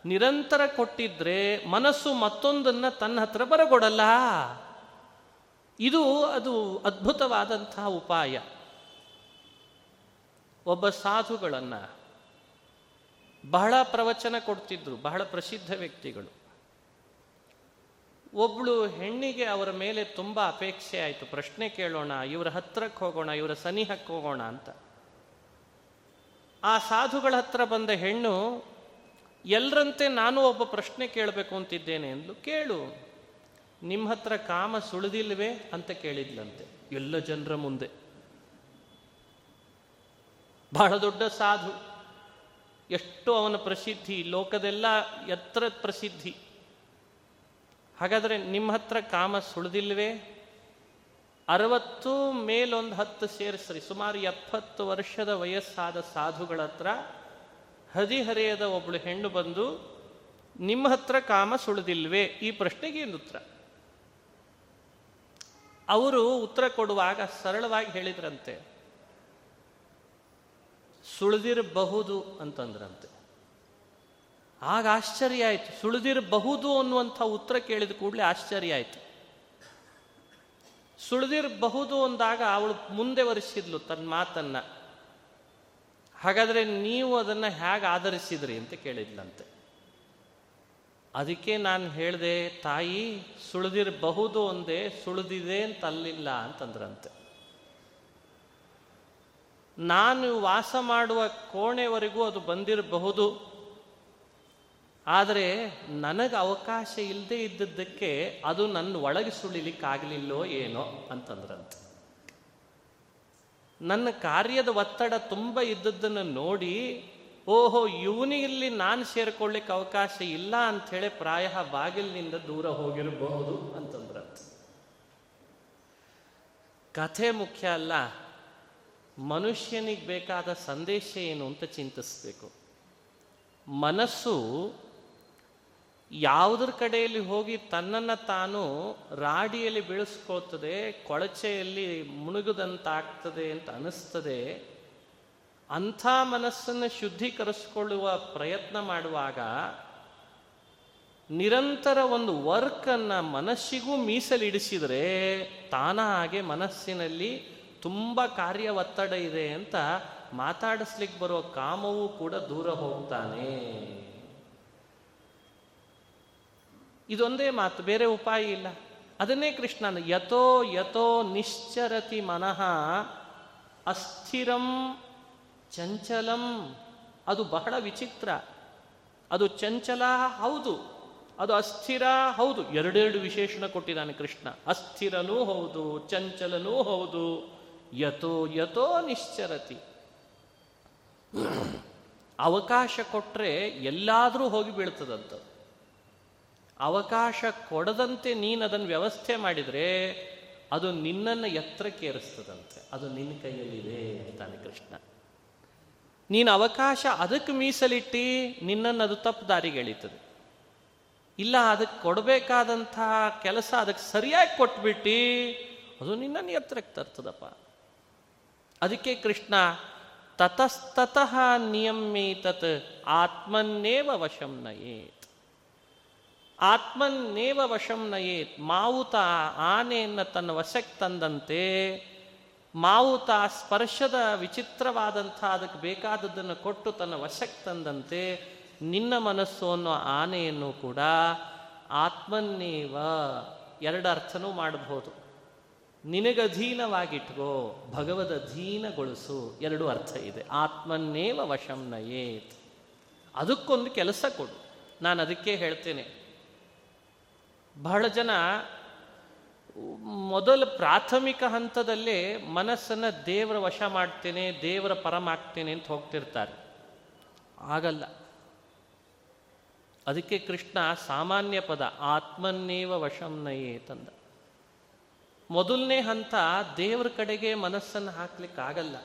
ನಿರಂತರ ಕೊಟ್ಟಿದ್ರೆ ಮನಸ್ಸು ಮತ್ತೊಂದನ್ನ ತನ್ನ ಹತ್ರ ಬರಗೊಡಲ್ಲ. ಇದು ಅದು ಅದ್ಭುತವಾದಂತಹ ಉಪಾಯ. ಒಬ್ಬ ಸಾಧುಗಳನ್ನ ಬಹಳ ಪ್ರವಚನ ಕೊಡ್ತಿದ್ರು, ಬಹಳ ಪ್ರಸಿದ್ಧ ವ್ಯಕ್ತಿಗಳು. ಒಬ್ಳು ಹೆಣ್ಣಿಗೆ ಅವರ ಮೇಲೆ ತುಂಬ ಅಪೇಕ್ಷೆ ಆಯಿತು. ಪ್ರಶ್ನೆ ಕೇಳೋಣ, ಇವರ ಹತ್ರಕ್ಕೆ ಹೋಗೋಣ, ಇವರ ಸನಿಹಕ್ಕೆ ಹೋಗೋಣ ಅಂತ. ಆ ಸಾಧುಗಳ ಹತ್ರ ಬಂದ ಹೆಣ್ಣು ಎಲ್ಲರಂತೆ ನಾನು ಒಬ್ಬ ಪ್ರಶ್ನೆ ಕೇಳಬೇಕು ಅಂತಿದ್ದೇನೆ ಅಂದ್ಲು. ಕೇಳು ನಿಮ್ಮ ಹತ್ರ ಕಾಮ ಸುಳಿದಿಲ್ವೇ ಅಂತ ಕೇಳಿದ್ಲಂತೆ. ಎಲ್ಲ ಜನರ ಮುಂದೆ. ಬಹಳ ದೊಡ್ಡ ಸಾಧು. ಎಷ್ಟು ಅವನ ಪ್ರಸಿದ್ಧಿ, ಲೋಕದೆಲ್ಲ ಎತ್ತರ ಪ್ರಸಿದ್ಧಿ. ಹಾಗಾದರೆ ನಿಮ್ಮ ಹತ್ರ ಕಾಮ ಸುಳಿದಿಲ್ವೇ? ಅರವತ್ತು ಮೇಲೊಂದು ಹತ್ತು ಸೇರಿಸ್ರಿ. ಸುಮಾರು ಎಪ್ಪತ್ತು ವರ್ಷದ ವಯಸ್ಸಾದ ಸಾಧುಗಳ ಹತ್ರ ಹದಿಹರೆಯದ ಒಬ್ಬಳು ಹೆಣ್ಣು ಬಂದು, ನಿಮ್ಮ ಹತ್ರ ಕಾಮ ಸುಳಿದಿಲ್ವೇ? ಈ ಪ್ರಶ್ನೆಗೆ ಏನು ಉತ್ತರ. ಅವರು ಉತ್ತರ ಕೊಡುವಾಗ ಸರಳವಾಗಿ ಹೇಳಿದ್ರಂತೆ. ಸುಳಿದಿರಬಹುದು ಅಂತಂದ್ರಂತೆ. ಆಗ ಆಶ್ಚರ್ಯ ಆಯಿತು. ಸುಳಿದಿರಬಹುದು ಅನ್ನುವಂಥ ಉತ್ತರ ಕೇಳಿದ ಕೂಡಲೇ ಆಶ್ಚರ್ಯ ಆಯಿತು. ಸುಳಿದಿರಬಹುದು ಅಂದಾಗ ಅವಳು ಮುಂದೆ ವರಿಸಿದ್ಲು ತನ್ನ ಮಾತನ್ನ. ಹಾಗಾದ್ರೆ ನೀವು ಅದನ್ನು ಹೇಗೆ ಆಧರಿಸಿದ್ರಿ ಅಂತ ಕೇಳಿದ್ಲಂತೆ. ಅದಕ್ಕೆ ನಾನು ಹೇಳಿದೆ, ತಾಯಿ, ಸುಳಿದಿರಬಹುದು ಒಂದೇ ಸುಳಿದಿದೆ ಅಂತಲ್ಲಿಲ್ಲ ಅಂತಂದ್ರಂತೆ. ನಾನು ವಾಸ ಮಾಡುವ ಕೋಣೆವರೆಗೂ ಅದು ಬಂದಿರಬಹುದು. ಆದರೆ ನನಗೆ ಅವಕಾಶ ಇಲ್ಲದೆ ಇದ್ದದ್ದಕ್ಕೆ ಅದು ನನ್ನ ಒಳಗೆ ಸುಳಿಲಿಕ್ಕಾಗಲಿಲ್ಲೋ ಏನೋ ಅಂತಂದ್ರಂತೆ. ನನ್ನ ಕಾರ್ಯದ ಒತ್ತಡ ತುಂಬ ಇದ್ದದ್ದನ್ನು ನೋಡಿ, ಓಹೋ ಇವನಿಗಿಲ್ಲಿ ನಾನು ಸೇರ್ಕೊಳ್ಳಿಕ್ಕೆ ಅವಕಾಶ ಇಲ್ಲ ಅಂಥೇಳಿ ಪ್ರಾಯ ಬಾಗಿಲಿನಿಂದ ದೂರ ಹೋಗಿರಬಹುದು ಅಂತಂದ್ರಂತೆ. ಕಥೆ ಮುಖ್ಯ ಅಲ್ಲ. ಮನುಷ್ಯನಿಗೆ ಬೇಕಾದ ಸಂದೇಶ ಏನು ಅಂತ ಚಿಂತಿಸ್ಬೇಕು. ಮನಸ್ಸು ಯಾವುದ್ರ ಕಡೆಯಲ್ಲಿ ಹೋಗಿ ತನ್ನನ್ನು ತಾನು ರಾಡಿಯಲ್ಲಿ ಬೆಳೆಸ್ಕೋತದೆ ಕೊಳಚೆಯಲ್ಲಿ ಮುಳುಗದಂತಾಗ್ತದೆ ಅಂತ ಅನಿಸ್ತದೆ, ಅಂಥ ಮನಸ್ಸನ್ನು ಶುದ್ಧೀಕರಿಸಿಕೊಳ್ಳುವ ಪ್ರಯತ್ನ ಮಾಡುವಾಗ ನಿರಂತರ ಒಂದು ವರ್ಕನ್ನು ಮನಸ್ಸಿಗೂ ಮೀಸಲಿಡಿಸಿದರೆ ತಾನಾಗೆ ಮನಸ್ಸಿನಲ್ಲಿ ತುಂಬ ಕಾರ್ಯ ಒತ್ತಡ ಇದೆ ಅಂತ ಮಾತಾಡಿಸ್ಲಿಕ್ಕೆ ಬರೋ ಕಾಮವೂ ಕೂಡ ದೂರ ಹೋಗ್ತಾನೆ. ಇದೊಂದೇ ಮಾತು, ಬೇರೆ ಉಪಾಯ ಇಲ್ಲ. ಅದನ್ನೇ ಕೃಷ್ಣನ, ಯಥೋ ಯಥೋ ನಿಶ್ಚರತಿ ಮನಃ ಅಸ್ಥಿರಂ ಚಂಚಲಂ. ಅದು ಬಹಳ ವಿಚಿತ್ರ. ಅದು ಚಂಚಲ ಹೌದು, ಅದು ಅಸ್ಥಿರ ಹೌದು. ಎರಡೆರಡು ವಿಶೇಷಣ ಕೊಟ್ಟಿದ್ದಾನೆ ಕೃಷ್ಣ. ಅಸ್ಥಿರನೂ ಹೌದು, ಚಂಚಲನೂ ಹೌದು. ಯಥೋ ಯಥೋ ನಿಶ್ಚರತಿ. ಅವಕಾಶ ಕೊಟ್ಟರೆ ಎಲ್ಲಾದರೂ ಹೋಗಿ ಬೀಳ್ತದಂತ ಅವಕಾಶ ಕೊಡದಂತೆ ನೀನು ಅದನ್ನು ವ್ಯವಸ್ಥೆ ಮಾಡಿದರೆ ಅದು ನಿನ್ನನ್ನು ಎತ್ತರಕ್ಕೇರಿಸ್ತದಂತೆ ಅದು ನಿನ್ನ ಕೈಯಲ್ಲಿದೆ ಅಂತಾನೆ ಕೃಷ್ಣ. ನೀನು ಅವಕಾಶ ಅದಕ್ಕೆ ಮೀಸಲಿಟ್ಟು ನಿನ್ನನ್ನು ಅದು ತಪ್ಪು ದಾರಿಗೆ ಎಳೀತದೆ. ಇಲ್ಲ ಅದಕ್ಕೆ ಕೊಡಬೇಕಾದಂತಹ ಕೆಲಸ ಅದಕ್ಕೆ ಸರಿಯಾಗಿ ಕೊಟ್ಬಿಟ್ಟು ಅದು ನಿನ್ನನ್ನು ಎತ್ತರಕ್ಕೆ ತರ್ತದಪ್ಪ. ಅದಕ್ಕೆ ಕೃಷ್ಣ, ತತಸ್ತತಃ ನಿಯಮೇತತ್ ಆತ್ಮನ್ನೇವ ವಶಂ ನಯೇತ್. ಆತ್ಮನ್ನೇವ ವಶಂ ನಯೇತ್. ಮಾವುತ ಆನೆಯನ್ನು ತನ್ನ ವಶಕ್ಕೆ ತಂದಂತೆ, ಮಾವುತ ಸ್ಪರ್ಶದ ವಿಚಿತ್ರವಾದಂಥ ಅದಕ್ಕೆ ಬೇಕಾದದ್ದನ್ನು ಕೊಟ್ಟು ತನ್ನ ವಶಕ್ಕೆ ತಂದಂತೆ, ನಿನ್ನ ಮನಸ್ಸು ಅನ್ನೋ ಆನೆಯನ್ನು ಕೂಡ ಆತ್ಮನ್ನೇವ ಎರಡು ಅರ್ಥನೂ ಮಾಡಬಹುದು. ನಿನಗಧೀನವಾಗಿಟ್ಕೋ ಭಗವದ್ ಅಧೀನಗೊಳಿಸು ಎರಡು ಅರ್ಥ ಇದೆ. ಆತ್ಮನ್ನೇವ ವಶಂ ನಯೇತ್. ಅದಕ್ಕೊಂದು ಕೆಲಸ ಕೊಡು. ನಾನು ಅದಕ್ಕೆ ಹೇಳ್ತೇನೆ. ಬಹಳ ಜನ ಮೊದಲ ಪ್ರಾಥಮಿಕ ಹಂತದಲ್ಲೇ ಮನಸ್ಸನ್ನು ದೇವರ ವಶ ಮಾಡ್ತೇನೆ, ದೇವರ ಪರಮಾಗ್ತೇನೆ ಅಂತ ಹೋಗ್ತಿರ್ತಾರೆ. ಆಗಲ್ಲ. ಅದಕ್ಕೆ ಕೃಷ್ಣ ಸಾಮಾನ್ಯ ಪದ, ಆತ್ಮನ್ನೇವ ವಶಂ ತಂದ ಮೊದಲನೇ ಹಂತ ದೇವ್ರ ಕಡೆಗೆ ಮನಸ್ಸನ್ನು ಹಾಕ್ಲಿಕ್ಕಾಗಲ್ಲ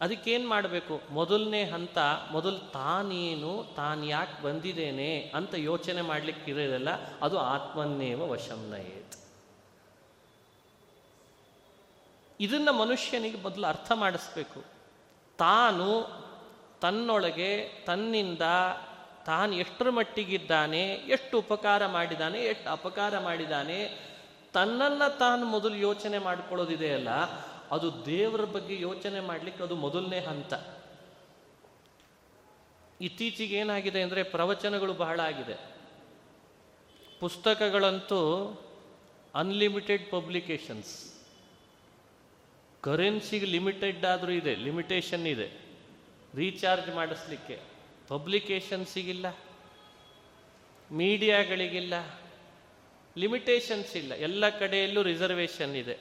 ಅದಕ್ಕೇನ್ ಮಾಡಬೇಕು? ಮೊದಲನೇ ಹಂತ, ಮೊದಲು ತಾನೇನು ತಾನು ಯಾಕೆ ಬಂದಿದ್ದೇನೆ ಅಂತ ಯೋಚನೆ ಮಾಡ್ಲಿಕ್ಕೆ ಇರೋದಲ್ಲ, ಅದು ಆತ್ಮನ್ನೇವ ವಶಂ ನಯೇತ್. ಇದನ್ನ ಮನುಷ್ಯನಿಗೆ ಮೊದಲು ಅರ್ಥ ಮಾಡಿಸ್ಬೇಕು. ತಾನು ತನ್ನೊಳಗೆ, ತನ್ನಿಂದ ತಾನು ಎಷ್ಟರ ಮಟ್ಟಿಗಿದ್ದಾನೆ, ಎಷ್ಟು ಉಪಕಾರ ಮಾಡಿದ್ದಾನೆ ಎಷ್ಟು ಅಪಕಾರ ಮಾಡಿದ್ದಾನೆ ತನ್ನನ್ನು ತಾನು ಮೊದಲು ಯೋಚನೆ ಮಾಡ್ಕೊಳ್ಳೋದಿದೆಯಲ್ಲ ಅದು ದೇವರ ಬಗ್ಗೆ ಯೋಚನೆ ಮಾಡಲಿಕ್ಕೆ ಅದು ಮೊದಲನೇ ಹಂತ. ಇತ್ತೀಚೆಗೆ ಏನಾಗಿದೆ ಅಂದರೆ ಪ್ರವಚನಗಳು ಬಹಳ ಆಗಿದೆ. ಪುಸ್ತಕಗಳಂತೂ ಅನ್ಲಿಮಿಟೆಡ್ ಪಬ್ಲಿಕೇಶನ್ಸ್ ಕರೆನ್ಸಿಗೆ ಲಿಮಿಟೆಡ್ ಆದರೂ ಇದೆ ಲಿಮಿಟೇಷನ್ ಇದೆ. ರೀಚಾರ್ಜ್ ಮಾಡಿಸ್ಲಿಕ್ಕೆ ಪಬ್ಲಿಕೇಶನ್ಸಿಗಿಲ್ಲ ಮೀಡಿಯಾಗಳಿಗಿಲ್ಲ ಲಿಮಿಟೇಷನ್ಸ್ ಇಲ್ಲ. ಎಲ್ಲ ಕಡೆಯಲ್ಲೂ ರಿಸರ್ವೇಷನ್ ಇದೆ.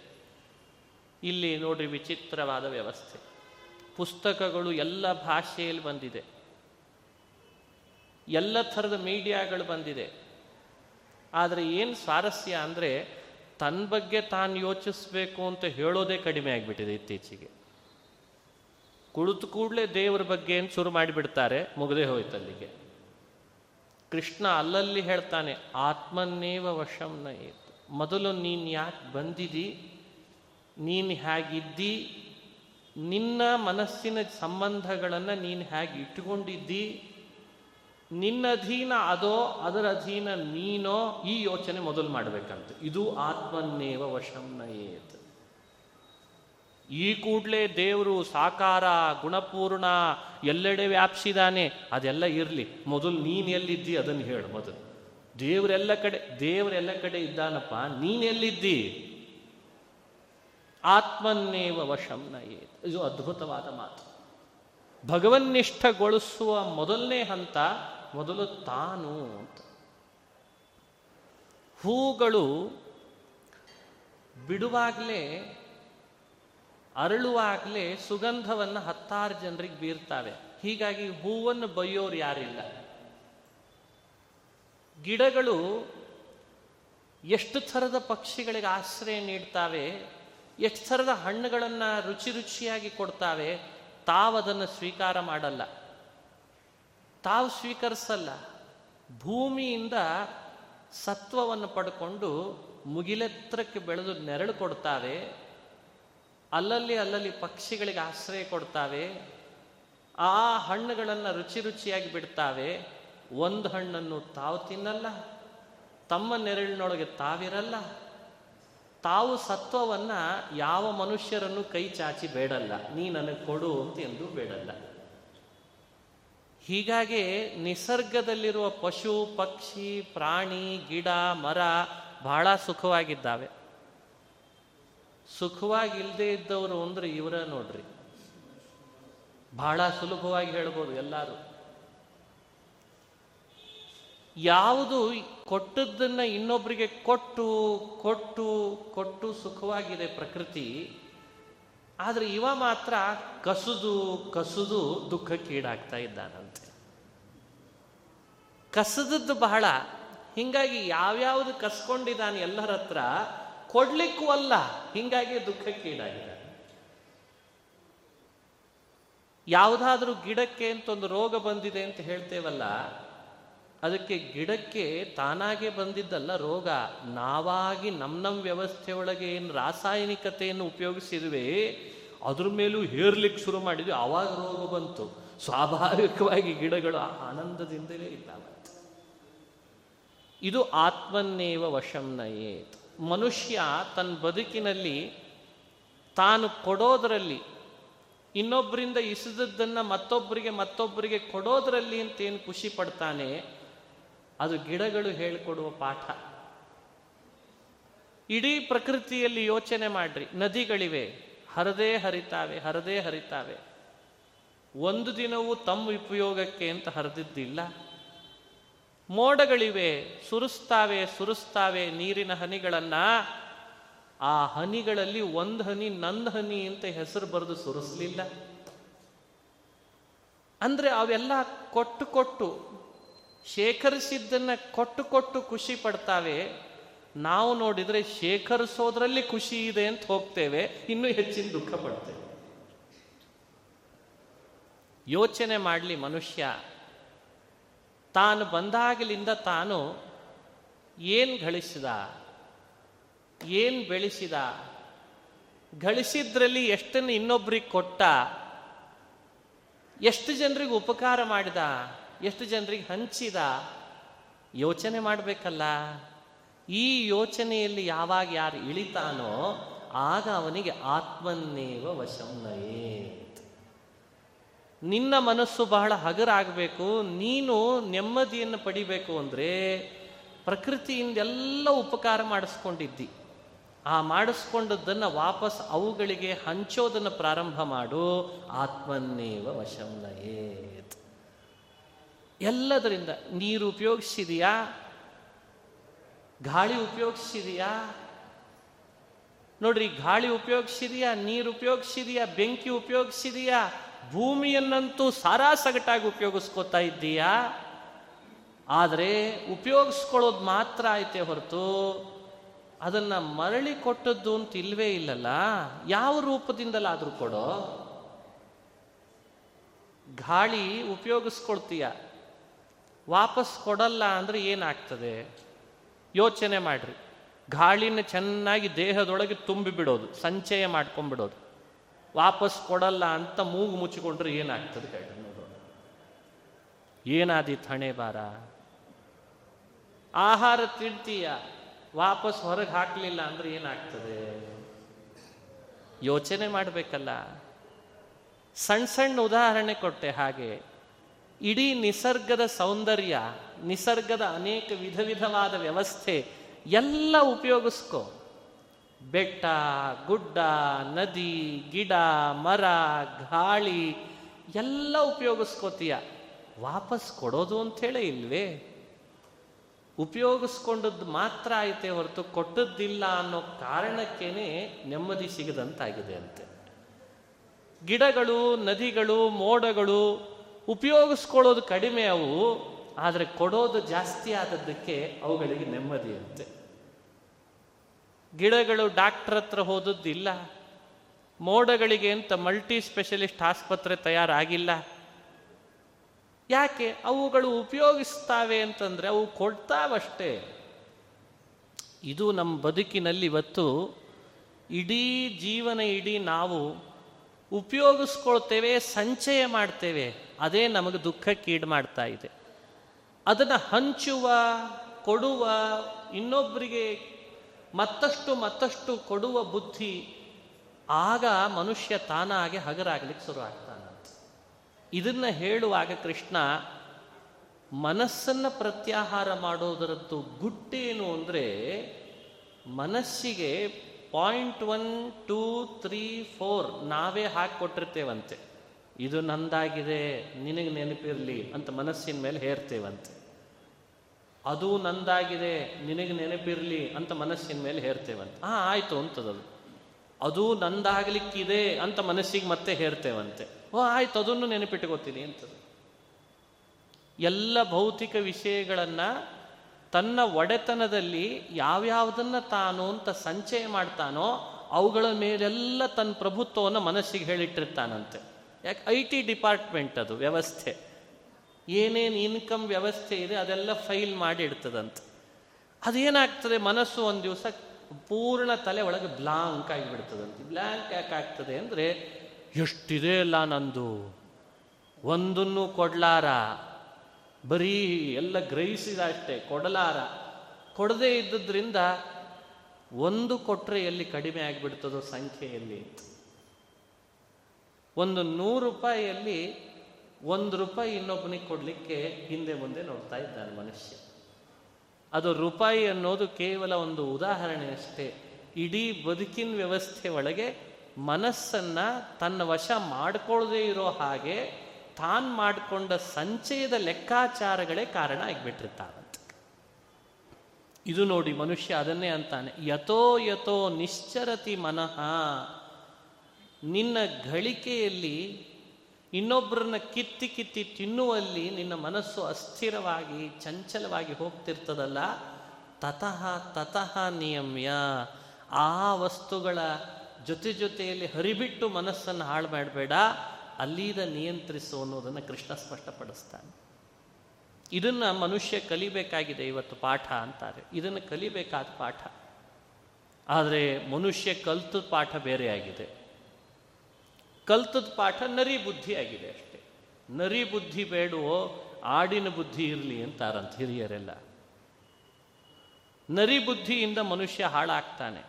ಇಲ್ಲಿ ನೋಡ್ರಿ ವಿಚಿತ್ರವಾದ ವ್ಯವಸ್ಥೆ. ಪುಸ್ತಕಗಳು ಎಲ್ಲ ಭಾಷೆಯಲ್ಲಿ ಬಂದಿದೆ. ಎಲ್ಲ ಥರದ ಮೀಡಿಯಾಗಳು ಬಂದಿದೆ. ಆದರೆ ಏನು ಸ್ವಾರಸ್ಯ ಅಂದರೆ ತನ್ನ ಬಗ್ಗೆ ತಾನು ಯೋಚಿಸ್ಬೇಕು ಅಂತ ಹೇಳೋದೇ ಕಡಿಮೆ ಆಗಿಬಿಟ್ಟಿದೆ ಇತ್ತೀಚೆಗೆ. ಕುಳಿತು ಕೂಡಲೇ ದೇವರ ಬಗ್ಗೆ ಏನು ಶುರು ಮಾಡಿಬಿಡ್ತಾರೆ, ಮುಗದೆ ಹೋಯ್ತು ಅಲ್ಲಿಗೆ. ಕೃಷ್ಣ ಅಲ್ಲಲ್ಲಿ ಹೇಳ್ತಾನೆ, ಆತ್ಮನ್ನೇವ ವಶಂನ ಏತು ಮೊದಲು ನೀನು ಯಾಕೆ ಬಂದಿದಿ? ನೀನು ಹೇಗಿದ್ದಿ ನಿನ್ನ ಮನಸ್ಸಿನ ಸಂಬಂಧಗಳನ್ನು ನೀನು ಹೇಗೆ ಇಟ್ಟುಕೊಂಡಿದ್ದಿ? ನಿನ್ನ ಅಧೀನ ಅದೋ, ಅದರ ಅಧೀನ ನೀನೋ? ಈ ಯೋಚನೆ ಮೊದಲು ಮಾಡಬೇಕಂತ. ಇದು ಆತ್ಮನ್ನೇವ ವಶಂನ ಏತ್ ಈ ಕೂಡಲೇ ದೇವರು ಸಾಕಾರ, ಗುಣಪೂರ್ಣ, ಎಲ್ಲೆಡೆ ವ್ಯಾಪಿಸಿದಾನೆ. ಅದೆಲ್ಲ ಇರಲಿ. ಮೊದಲು ನೀನು ಎಲ್ಲಿದ್ದಿ? ಅದನ್ನು ಹೇಳು ಮೊದಲು. ದೇವರೆಲ್ಲ ಕಡೆ ದೇವರೆಲ್ಲ ಕಡೆ ಇದ್ದಾನಪ್ಪ. ನೀನು ಎಲ್ಲಿದ್ದಿ? ಆತ್ಮನ್ನೇವ ವಶಂನ ಇದು ಅದ್ಭುತವಾದ ಮಾತು. ಭಗವನ್ನಿಷ್ಠಗೊಳಿಸುವ ಮೊದಲನೇ ಹಂತ ಮೊದಲು ತಾನು ಅಂತ. ಹೂಗಳು ಬಿಡುವಾಗಲೇ ಅರಳುವಾಗಲೇ ಸುಗಂಧವನ್ನು ಹತ್ತಾರು ಜನರಿಗೆ ಬೀರ್ತಾವೆ. ಹೀಗಾಗಿ ಹೂವನ್ನು ಬೈಯೋರು ಯಾರಿಲ್ಲ. ಗಿಡಗಳು ಎಷ್ಟು ಥರದ ಪಕ್ಷಿಗಳಿಗೆ ಆಶ್ರಯ ನೀಡ್ತಾವೆ, ಎಷ್ಟು ಥರದ ಹಣ್ಣುಗಳನ್ನು ರುಚಿ ರುಚಿಯಾಗಿ ಕೊಡ್ತಾವೆ ತಾವದನ್ನು ಸ್ವೀಕಾರ ಮಾಡಲ್ಲ. ತಾವು ಸ್ವೀಕರಿಸಲ್ಲ. ಭೂಮಿಯಿಂದ ಸತ್ವವನ್ನು ಪಡ್ಕೊಂಡು ಮುಗಿಲೆತ್ತರಕ್ಕೆ ಬೆಳೆದು ನೆರಳು ಕೊಡ್ತಾವೆ. ಅಲ್ಲಲ್ಲಿ ಅಲ್ಲಲ್ಲಿ ಪಕ್ಷಿಗಳಿಗೆ ಆಶ್ರಯ ಕೊಡ್ತಾವೆ. ಆ ಹಣ್ಣುಗಳನ್ನು ರುಚಿ ರುಚಿಯಾಗಿ ಬಿಡ್ತಾವೆ. ಒಂದು ಹಣ್ಣನ್ನು ತಾವು ತಿನ್ನಲ್ಲ ತಮ್ಮ ನೆರಳಿನೊಳಗೆ ತಾವಿರಲ್ಲ. ತಾವು ಸತ್ವವನ್ನು ಯಾವ ಮನುಷ್ಯರನ್ನು ಕೈ ಚಾಚಿ ಬೇಡಲ್ಲ, ನೀ ನನಗೆ ಕೊಡು ಅಂತ ಎಂದು ಬೇಡಲ್ಲ. ಹೀಗಾಗಿ ನಿಸರ್ಗದಲ್ಲಿರುವ ಪಶು, ಪಕ್ಷಿ, ಪ್ರಾಣಿ, ಗಿಡ, ಮರ ಬಹಳ ಸುಖವಾಗಿದ್ದಾವೆ. ಸುಖವಾಗಿ ಇಲ್ಲದೆ ಇದ್ದವರು ಅಂದ್ರೆ ಇವರ ನೋಡ್ರಿ. ಬಹಳ ಸುಲಭವಾಗಿ ಹೇಳ್ಬೋದು ಎಲ್ಲರೂ. ಯಾವುದು ಕೊಟ್ಟದ್ದನ್ನ ಇನ್ನೊಬ್ಬರಿಗೆ ಕೊಟ್ಟು ಕೊಟ್ಟು ಕೊಟ್ಟು ಸುಖವಾಗಿದೆ ಪ್ರಕೃತಿ, ಆದರೆ ಇವ ಮಾತ್ರ ಕಸುದು ಕಸುದು ದುಃಖಕ್ಕೀಡಾಗ್ತಾ ಇದ್ದಾನಂತೆ. ಕಸದದ್ದು ಬಹಳ. ಹಿಂಗಾಗಿ ಯಾವ್ಯಾವುದು ಕಸ್ಕೊಂಡಿದ್ದಾನೆ ಎಲ್ಲರ ಹತ್ರ ಕೊಡ್ಲಿಕ್ಕೂ ಅಲ್ಲ, ಹಿಂಗಾಗಿ ದುಃಖಕ್ಕೀಡಾಗಿದ್ದಾರೆ ಯಾವುದಾದ್ರೂ ಗಿಡಕ್ಕೆ ಅಂತ ಒಂದು ರೋಗ ಬಂದಿದೆ ಅಂತ ಹೇಳ್ತೇವಲ್ಲ, ಅದಕ್ಕೆ ಗಿಡಕ್ಕೆ ತಾನಾಗೆ ಬಂದಿದ್ದಲ್ಲ ರೋಗ, ನಾವಾಗಿ ನಮ್ಮ ನಮ್ಮ ವ್ಯವಸ್ಥೆ ಒಳಗೆ ಏನು ರಾಸಾಯನಿಕತೆಯನ್ನು ಉಪಯೋಗಿಸಿದ್ವಿ, ಅದ್ರ ಮೇಲೂ ಹೇರ್ಲಿಕ್ಕೆ ಶುರು ಮಾಡಿದ್ವಿ ಆವಾಗ ರೋಗ ಬಂತು. ಸ್ವಾಭಾವಿಕವಾಗಿ ಗಿಡಗಳು ಆನಂದದಿಂದಲೇ ಇದ್ದಾವೆ ಇದು ಆತ್ಮನ್ನೇವ ವಶಂನಯೇ ಮನುಷ್ಯ ತನ್ನ ಬದುಕಿನಲ್ಲಿ ತಾನು ಕೊಡೋದರಲ್ಲಿ ಇನ್ನೊಬ್ಬರಿಂದ ಇಸಿದದ್ದನ್ನು ಮತ್ತೊಬ್ಬರಿಗೆ ಮತ್ತೊಬ್ಬರಿಗೆ ಕೊಡೋದರಲ್ಲಿ ಅಂತ ಏನು ಖುಷಿ ಪಡ್ತಾನೆ, ಅದು ಗಿಡಗಳು ಹೇಳಿಕೊಡುವ ಪಾಠ. ಇಡೀ ಪ್ರಕೃತಿಯಲ್ಲಿ ಯೋಚನೆ ಮಾಡ್ರಿ, ನದಿಗಳಿವೆ, ಹರದೇ ಹರಿತಾವೆ ಹರದೇ ಹರಿತಾವೆ. ಒಂದು ದಿನವೂ ತಮ್ಮ ಉಪಯೋಗಕ್ಕೆ ಅಂತ ಹರಿದಿದ್ದಿಲ್ಲ. ಮೋಡಗಳಿವೆ, ಸುರಿಸ್ತಾವೆ ಸುರಿಸ್ತಾವೆ ನೀರಿನ ಹನಿಗಳನ್ನ. ಆ ಹನಿಗಳಲ್ಲಿ ಒಂದು ಹನಿ, ನಂದ್ ಹನಿ ಅಂತ ಹೆಸರು ಬರೆದು ಸುರಿಸ್ಲಿಲ್ಲ. ಅಂದ್ರೆ ಅವೆಲ್ಲ ಕೊಟ್ಟು ಕೊಟ್ಟು, ಶೇಖರಿಸಿದ್ದನ್ನ ಕೊಟ್ಟು ಕೊಟ್ಟು ಖುಷಿ ಪಡ್ತಾವೆ. ನಾವು ನೋಡಿದ್ರೆ ಶೇಖರಿಸೋದ್ರಲ್ಲಿ ಖುಷಿ ಇದೆ ಅಂತ ಹೋಗ್ತೇವೆ, ಇನ್ನೂ ಹೆಚ್ಚಿನ ದುಃಖ ಪಡ್ತೇವೆ. ಯೋಚನೆ ಮಾಡಲಿ ಮನುಷ್ಯ. ತಾನು ಬಂದಾಗಲಿಂದ ತಾನು ಏನು ಗಳಿಸಿದ? ಏನು ಬೆಳೆಸಿದ? ಗಳಿಸಿದ್ರಲ್ಲಿ ಎಷ್ಟನ್ನು ಇನ್ನೊಬ್ರಿಗೆ ಕೊಟ್ಟ? ಎಷ್ಟು ಜನರಿಗೆ ಉಪಕಾರ ಮಾಡಿದ? ಎಷ್ಟು ಜನರಿಗೆ ಹಂಚಿದ? ಯೋಚನೆ ಮಾಡಬೇಕಲ್ಲ. ಈ ಯೋಚನೆಯಲ್ಲಿ ಯಾವಾಗ ಯಾರು ಇಳಿತಾನೋ, ಆಗ ಅವನಿಗೆ ಆತ್ಮನ್ನೇವ ವಶಂನಯೇತ್ ನಿನ್ನ ಮನಸ್ಸು ಬಹಳ ಹಗರಾಗಬೇಕು ನೀನು ನೆಮ್ಮದಿಯನ್ನು ಪಡಿಬೇಕು ಅಂದರೆ ಪ್ರಕೃತಿಯಿಂದ ಎಲ್ಲ ಉಪಕಾರ ಮಾಡಿಸ್ಕೊಂಡಿದ್ದಿ. ಆ ಮಾಡಿಸ್ಕೊಂಡದ್ದನ್ನು ವಾಪಸ್ ಅವುಗಳಿಗೆ ಹಂಚೋದನ್ನು ಪ್ರಾರಂಭ ಮಾಡು. ಆತ್ಮನ್ನೇವ ವಶಂನಯೇತ್ ಎಲ್ಲದರಿಂದ ನೀರು ಉಪಯೋಗಿಸಿದೆಯಾ ಗಾಳಿ ಉಪಯೋಗಿಸಿದೆಯಾ ನೋಡ್ರಿ, ಗಾಳಿ ಉಪಯೋಗಿಸಿದೆಯಾ ನೀರು ಉಪಯೋಗಿಸಿದೆಯಾ ಬೆಂಕಿ ಉಪಯೋಗಿಸಿದೆಯಾ ಭೂಮಿಯನ್ನಂತೂ ಸಾರಾಸಗಟಾಗಿ ಉಪಯೋಗಿಸ್ಕೋತಾ ಇದ್ದೀಯಾ? ಆದರೆ ಉಪಯೋಗಿಸ್ಕೊಳ್ಳೋದು ಮಾತ್ರ ಐತೆ ಹೊರತು ಅದನ್ನು ಮರಳಿ ಕೊಟ್ಟದ್ದು ಅಂತ ಇಲ್ವೇ ಇಲ್ಲಲ್ಲ? ಯಾವ ರೂಪದಿಂದಲಾದರೂ ಕೊಡೋ? ಗಾಳಿ ಉಪಯೋಗಿಸ್ಕೊಳ್ತೀಯ ವಾಪಸ್ ಕೊಡಲ್ಲ ಅಂದರೆ ಏನಾಗ್ತದೆ? ಯೋಚನೆ ಮಾಡ್ರಿ. ಗಾಳಿನ ಚೆನ್ನಾಗಿ ದೇಹದೊಳಗೆ ತುಂಬಿ ಬಿಡೋದು ಸಂಚಯ ಮಾಡ್ಕೊಂಡ್ಬಿಡೋದು ವಾಪಸ್ ಕೊಡಲ್ಲ ಅಂತ ಮೂಗು ಮುಚ್ಚಿಕೊಂಡ್ರೆ ಏನಾಗ್ತದೆ ಹೇಳಿ ನೋಡೋಣ ಏನಾದೀತು ಹಣೆ ಬಾರ ಆಹಾರ ತಿಂತೀಯ, ವಾಪಸ್ ಹೊರಗೆ ಹಾಕಲಿಲ್ಲ ಅಂದ್ರೆ ಏನಾಗ್ತದೆ? ಯೋಚನೆ ಮಾಡಬೇಕಲ್ಲ. ಸಣ್ಣ ಸಣ್ಣ ಉದಾಹರಣೆ ಕೊಟ್ಟೆ ಹಾಗೆ, ಇಡೀ ನಿಸರ್ಗದ ಸೌಂದರ್ಯ, ನಿಸರ್ಗದ ಅನೇಕ ವಿಧ ವಿಧವಾದ ವ್ಯವಸ್ಥೆ ಎಲ್ಲ ಉಪಯೋಗಿಸ್ಕೊ. ಬೆಟ್ಟ, ಗುಡ್ಡ, ನದಿ, ಗಿಡ, ಮರ, ಗಾಳಿ ಎಲ್ಲ ಉಪಯೋಗಿಸ್ಕೋತೀಯ. ವಾಪಸ್ ಕೊಡೋದು ಅಂಥೇಳೇ ಇಲ್ವೇ? ಉಪಯೋಗಿಸ್ಕೊಂಡದ್ದು ಮಾತ್ರ ಐತೆ ಹೊರತು ಕೊಟ್ಟದ್ದಿಲ್ಲ ಅನ್ನೋ ಕಾರಣಕ್ಕೇನೆ ನೆಮ್ಮದಿ ಸಿಗದಂತಾಗಿದೆ ಅಂತೆ. ಗಿಡಗಳು, ನದಿಗಳು, ಮೋಡಗಳು ಉಪಯೋಗಿಸ್ಕೊಳ್ಳೋದು ಕಡಿಮೆ ಅವು, ಆದರೆ ಕೊಡೋದು ಜಾಸ್ತಿ ಆದದ್ದಕ್ಕೆ ಅವುಗಳಿಗೆ ನೆಮ್ಮದಿ ಅಂತೆ. ಗಿಡಗಳು ಡಾಕ್ಟರ್ ಹತ್ರ ಹೋದದ್ದಿಲ್ಲ. ಮೋಡಗಳಿಗೆ ಅಂತ ಮಲ್ಟಿ ಸ್ಪೆಷಲಿಸ್ಟ್ ಆಸ್ಪತ್ರೆ ತಯಾರಾಗಿಲ್ಲ. ಯಾಕೆ? ಅವುಗಳು ಉಪಯೋಗಿಸ್ತಾವೆ ಅಂತಂದರೆ ಅವು ಕೊಡ್ತಾವಷ್ಟೇ. ಇದು ನಮ್ಮ ಬದುಕಿನಲ್ಲಿ ಇವತ್ತು ಇಡೀ ಜೀವನ ಇಡೀ ನಾವು ಉಪಯೋಗಿಸ್ಕೊಳ್ತೇವೆ, ಸಂಚಯ ಮಾಡ್ತೇವೆ. ಅದೇ ನಮಗೆ ದುಃಖಕ್ಕೀಡು ಮಾಡ್ತಾ ಇದೆ. ಅದನ್ನು ಹಂಚುವ, ಕೊಡುವ ಇನ್ನೊಬ್ಬರಿಗೆ ಮತ್ತಷ್ಟು ಮತ್ತಷ್ಟು ಕೊಡುವ ಬುದ್ಧಿ ಆಗ ಮನುಷ್ಯ ತಾನಾಗೆ ಹಗರಾಗ್ಲಿಕ್ಕೆ ಶುರು ಆಗ್ತಾನೆ ಇದನ್ನು ಹೇಳುವಾಗ ಕೃಷ್ಣ, ಮನಸ್ಸನ್ನು ಪ್ರತ್ಯಾಹಾರ ಮಾಡೋದರದ್ದು ಗುಟ್ಟೇನು ಅಂದರೆ ಮನಸ್ಸಿಗೆ point one, two, three, four ನಾವೇ ಹಾಕಿಕೊಟ್ಟಿರ್ತೇವಂತೆ ಇದು ನಂದಾಗಿದೆ, ನಿನಗೆ ನೆನಪಿರಲಿ ಅಂತ ಮನಸ್ಸಿನ ಮೇಲೆ ಹೇರ್ತೇವಂತೆ. ಅದು ನಂದಾಗಿದೆ, ನಿನಗೆ ನೆನಪಿರಲಿ ಅಂತ ಮನಸ್ಸಿನ ಮೇಲೆ ಹೇರ್ತೇವಂತೆ. ಹಾ ಆಯಿತು ಅಂತದದು. ಅದು ನಂದಾಗಲಿಕ್ಕಿದೆ ಅಂತ ಮನಸ್ಸಿಗೆ ಮತ್ತೆ ಹೇರ್ತೇವಂತೆ. ಓ, ಆಯ್ತು, ಅದನ್ನು ನೆನಪಿಟ್ಕೋತೀನಿ ಅಂತದು. ಎಲ್ಲ ಭೌತಿಕ ವಿಷಯಗಳನ್ನ ತನ್ನ ಒಡೆತನದಲ್ಲಿ ಯಾವ್ಯಾವುದನ್ನು ತಾನು ಅಂತ ಸಂಚಯ ಮಾಡ್ತಾನೋ ಅವುಗಳ ಮೇಲೆಲ್ಲ ತನ್ನ ಪ್ರಭುತ್ವವನ್ನು ಮನಸ್ಸಿಗೆ ಹೇಳಿಟ್ಟಿರ್ತಾನಂತೆ. ಯಾಕೆ, ಐ ಟಿ ಡಿಪಾರ್ಟ್ಮೆಂಟ್ ಅದು ವ್ಯವಸ್ಥೆ. ಏನೇನು ಇನ್ಕಮ್ ವ್ಯವಸ್ಥೆ ಇದೆ ಅದೆಲ್ಲ ಫೈಲ್ ಮಾಡಿ ಇಡ್ತದಂತೆ ಅದೇನಾಗ್ತದೆ ಮನಸ್ಸು ಒಂದು ದಿವಸ ಪೂರ್ಣ ತಲೆ ಒಳಗೆ ಬ್ಲಾಂಕ್ ಆಗಿಬಿಡ್ತದಂತೆ. ಬ್ಲಾಂಕ್ ಯಾಕೆ ಆಗ್ತದೆ ಅಂದರೆ, ಎಷ್ಟಿದೆ ಅಲ್ಲ ನಂದು? ಒಂದನ್ನು ಕೊಡಲಾರ? ಬರೀ ಎಲ್ಲ ಗ್ರಹಿಸಿದ ಅಷ್ಟೇ ಕೊಡಲಾರ? ಕೊಡದೇ ಇದ್ದದ್ರಿಂದ ಒಂದು ಕೊಟ್ಟರೆ ಎಲ್ಲಿ ಕಡಿಮೆ ಆಗಿಬಿಡ್ತದೋ ಸಂಖ್ಯೆಯಲ್ಲಿ ಒಂದು ನೂರು ರೂಪಾಯಿಯಲ್ಲಿ ಒಂದು ರೂಪಾಯಿ ಇನ್ನೊಬ್ಬನಿಗೆ ಕೊಡಲಿಕ್ಕೆ ಹಿಂದೆ ಮುಂದೆ ನೋಡ್ತಾ ಇದ್ದಾನೆ ಮನುಷ್ಯ. ಅದು ರೂಪಾಯಿ ಅನ್ನೋದು ಕೇವಲ ಒಂದು ಉದಾಹರಣೆ ಅಷ್ಟೇ. ಇಡೀ ಬದುಕಿನ ವ್ಯವಸ್ಥೆ ಒಳಗೆ ಮನಸ್ಸನ್ನ ತನ್ನ ವಶ ಮಾಡಿಕೊಳ್ಳದೇ ಇರೋ ಹಾಗೆ ತಾನು ಮಾಡಿಕೊಂಡ ಸಂಚಯದ ಲೆಕ್ಕಾಚಾರಗಳೇ ಕಾರಣ ಆಗಿಬಿಟ್ಟಿರ್ತಾರಂತೆ ಇದು ನೋಡಿ ಮನುಷ್ಯ ಅದನ್ನೇ ಅಂತಾನೆ, ಯಥೋ ಯಥೋ ನಿಶ್ಚರತಿ ಮನಃ, ನಿನ್ನ ಗಳಿಕೆಯಲ್ಲಿ ಇನ್ನೊಬ್ಬರನ್ನ ಕಿತ್ತಿ ಕಿತ್ತಿ ತಿನ್ನುವಲ್ಲಿ ನಿನ್ನ ಮನಸ್ಸು ಅಸ್ಥಿರವಾಗಿ, ಚಂಚಲವಾಗಿ ಹೋಗ್ತಿರ್ತದಲ್ಲ? ತತಃ ತತಃ ನಿಯಮ್ಯ. ಆ ವಸ್ತುಗಳ ಜೊತೆ ಜೊತೆಯಲ್ಲಿ ಹರಿಬಿಟ್ಟು ಮನಸ್ಸನ್ನು ಹಾಳು ಮಾಡಬೇಡ ಅಲ್ಲಿದ ನಿಯಂತ್ರಿಸು ಅನ್ನೋದನ್ನು ಕೃಷ್ಣ ಸ್ಪಷ್ಟಪಡಿಸ್ತಾನೆ. ಇದನ್ನು ಮನುಷ್ಯ ಕಲಿಬೇಕಾಗಿದೆ ಇವತ್ತು ಪಾಠ ಅಂತಾರೆ. ಇದನ್ನು ಕಲಿಬೇಕಾದ ಪಾಠ. ಆದರೆ ಮನುಷ್ಯ ಕಲ್ತ ಪಾಠ ಬೇರೆ ಆಗಿದೆ. ಕಲ್ತದ ಪಾಠ ನರಿ ಬುದ್ಧಿ ಆಗಿದೆ ಅಷ್ಟೆ. ನರಿ ಬುದ್ಧಿ ಬೇಡವೋ ಆಡಿನ ಬುದ್ಧಿ ಇರಲಿ ಅಂತಾರಂತ ಹಿರಿಯರೆಲ್ಲ. ನರಿ ಬುದ್ಧಿಯಿಂದ ಮನುಷ್ಯ ಹಾಳಾಗ್ತಾನೆ.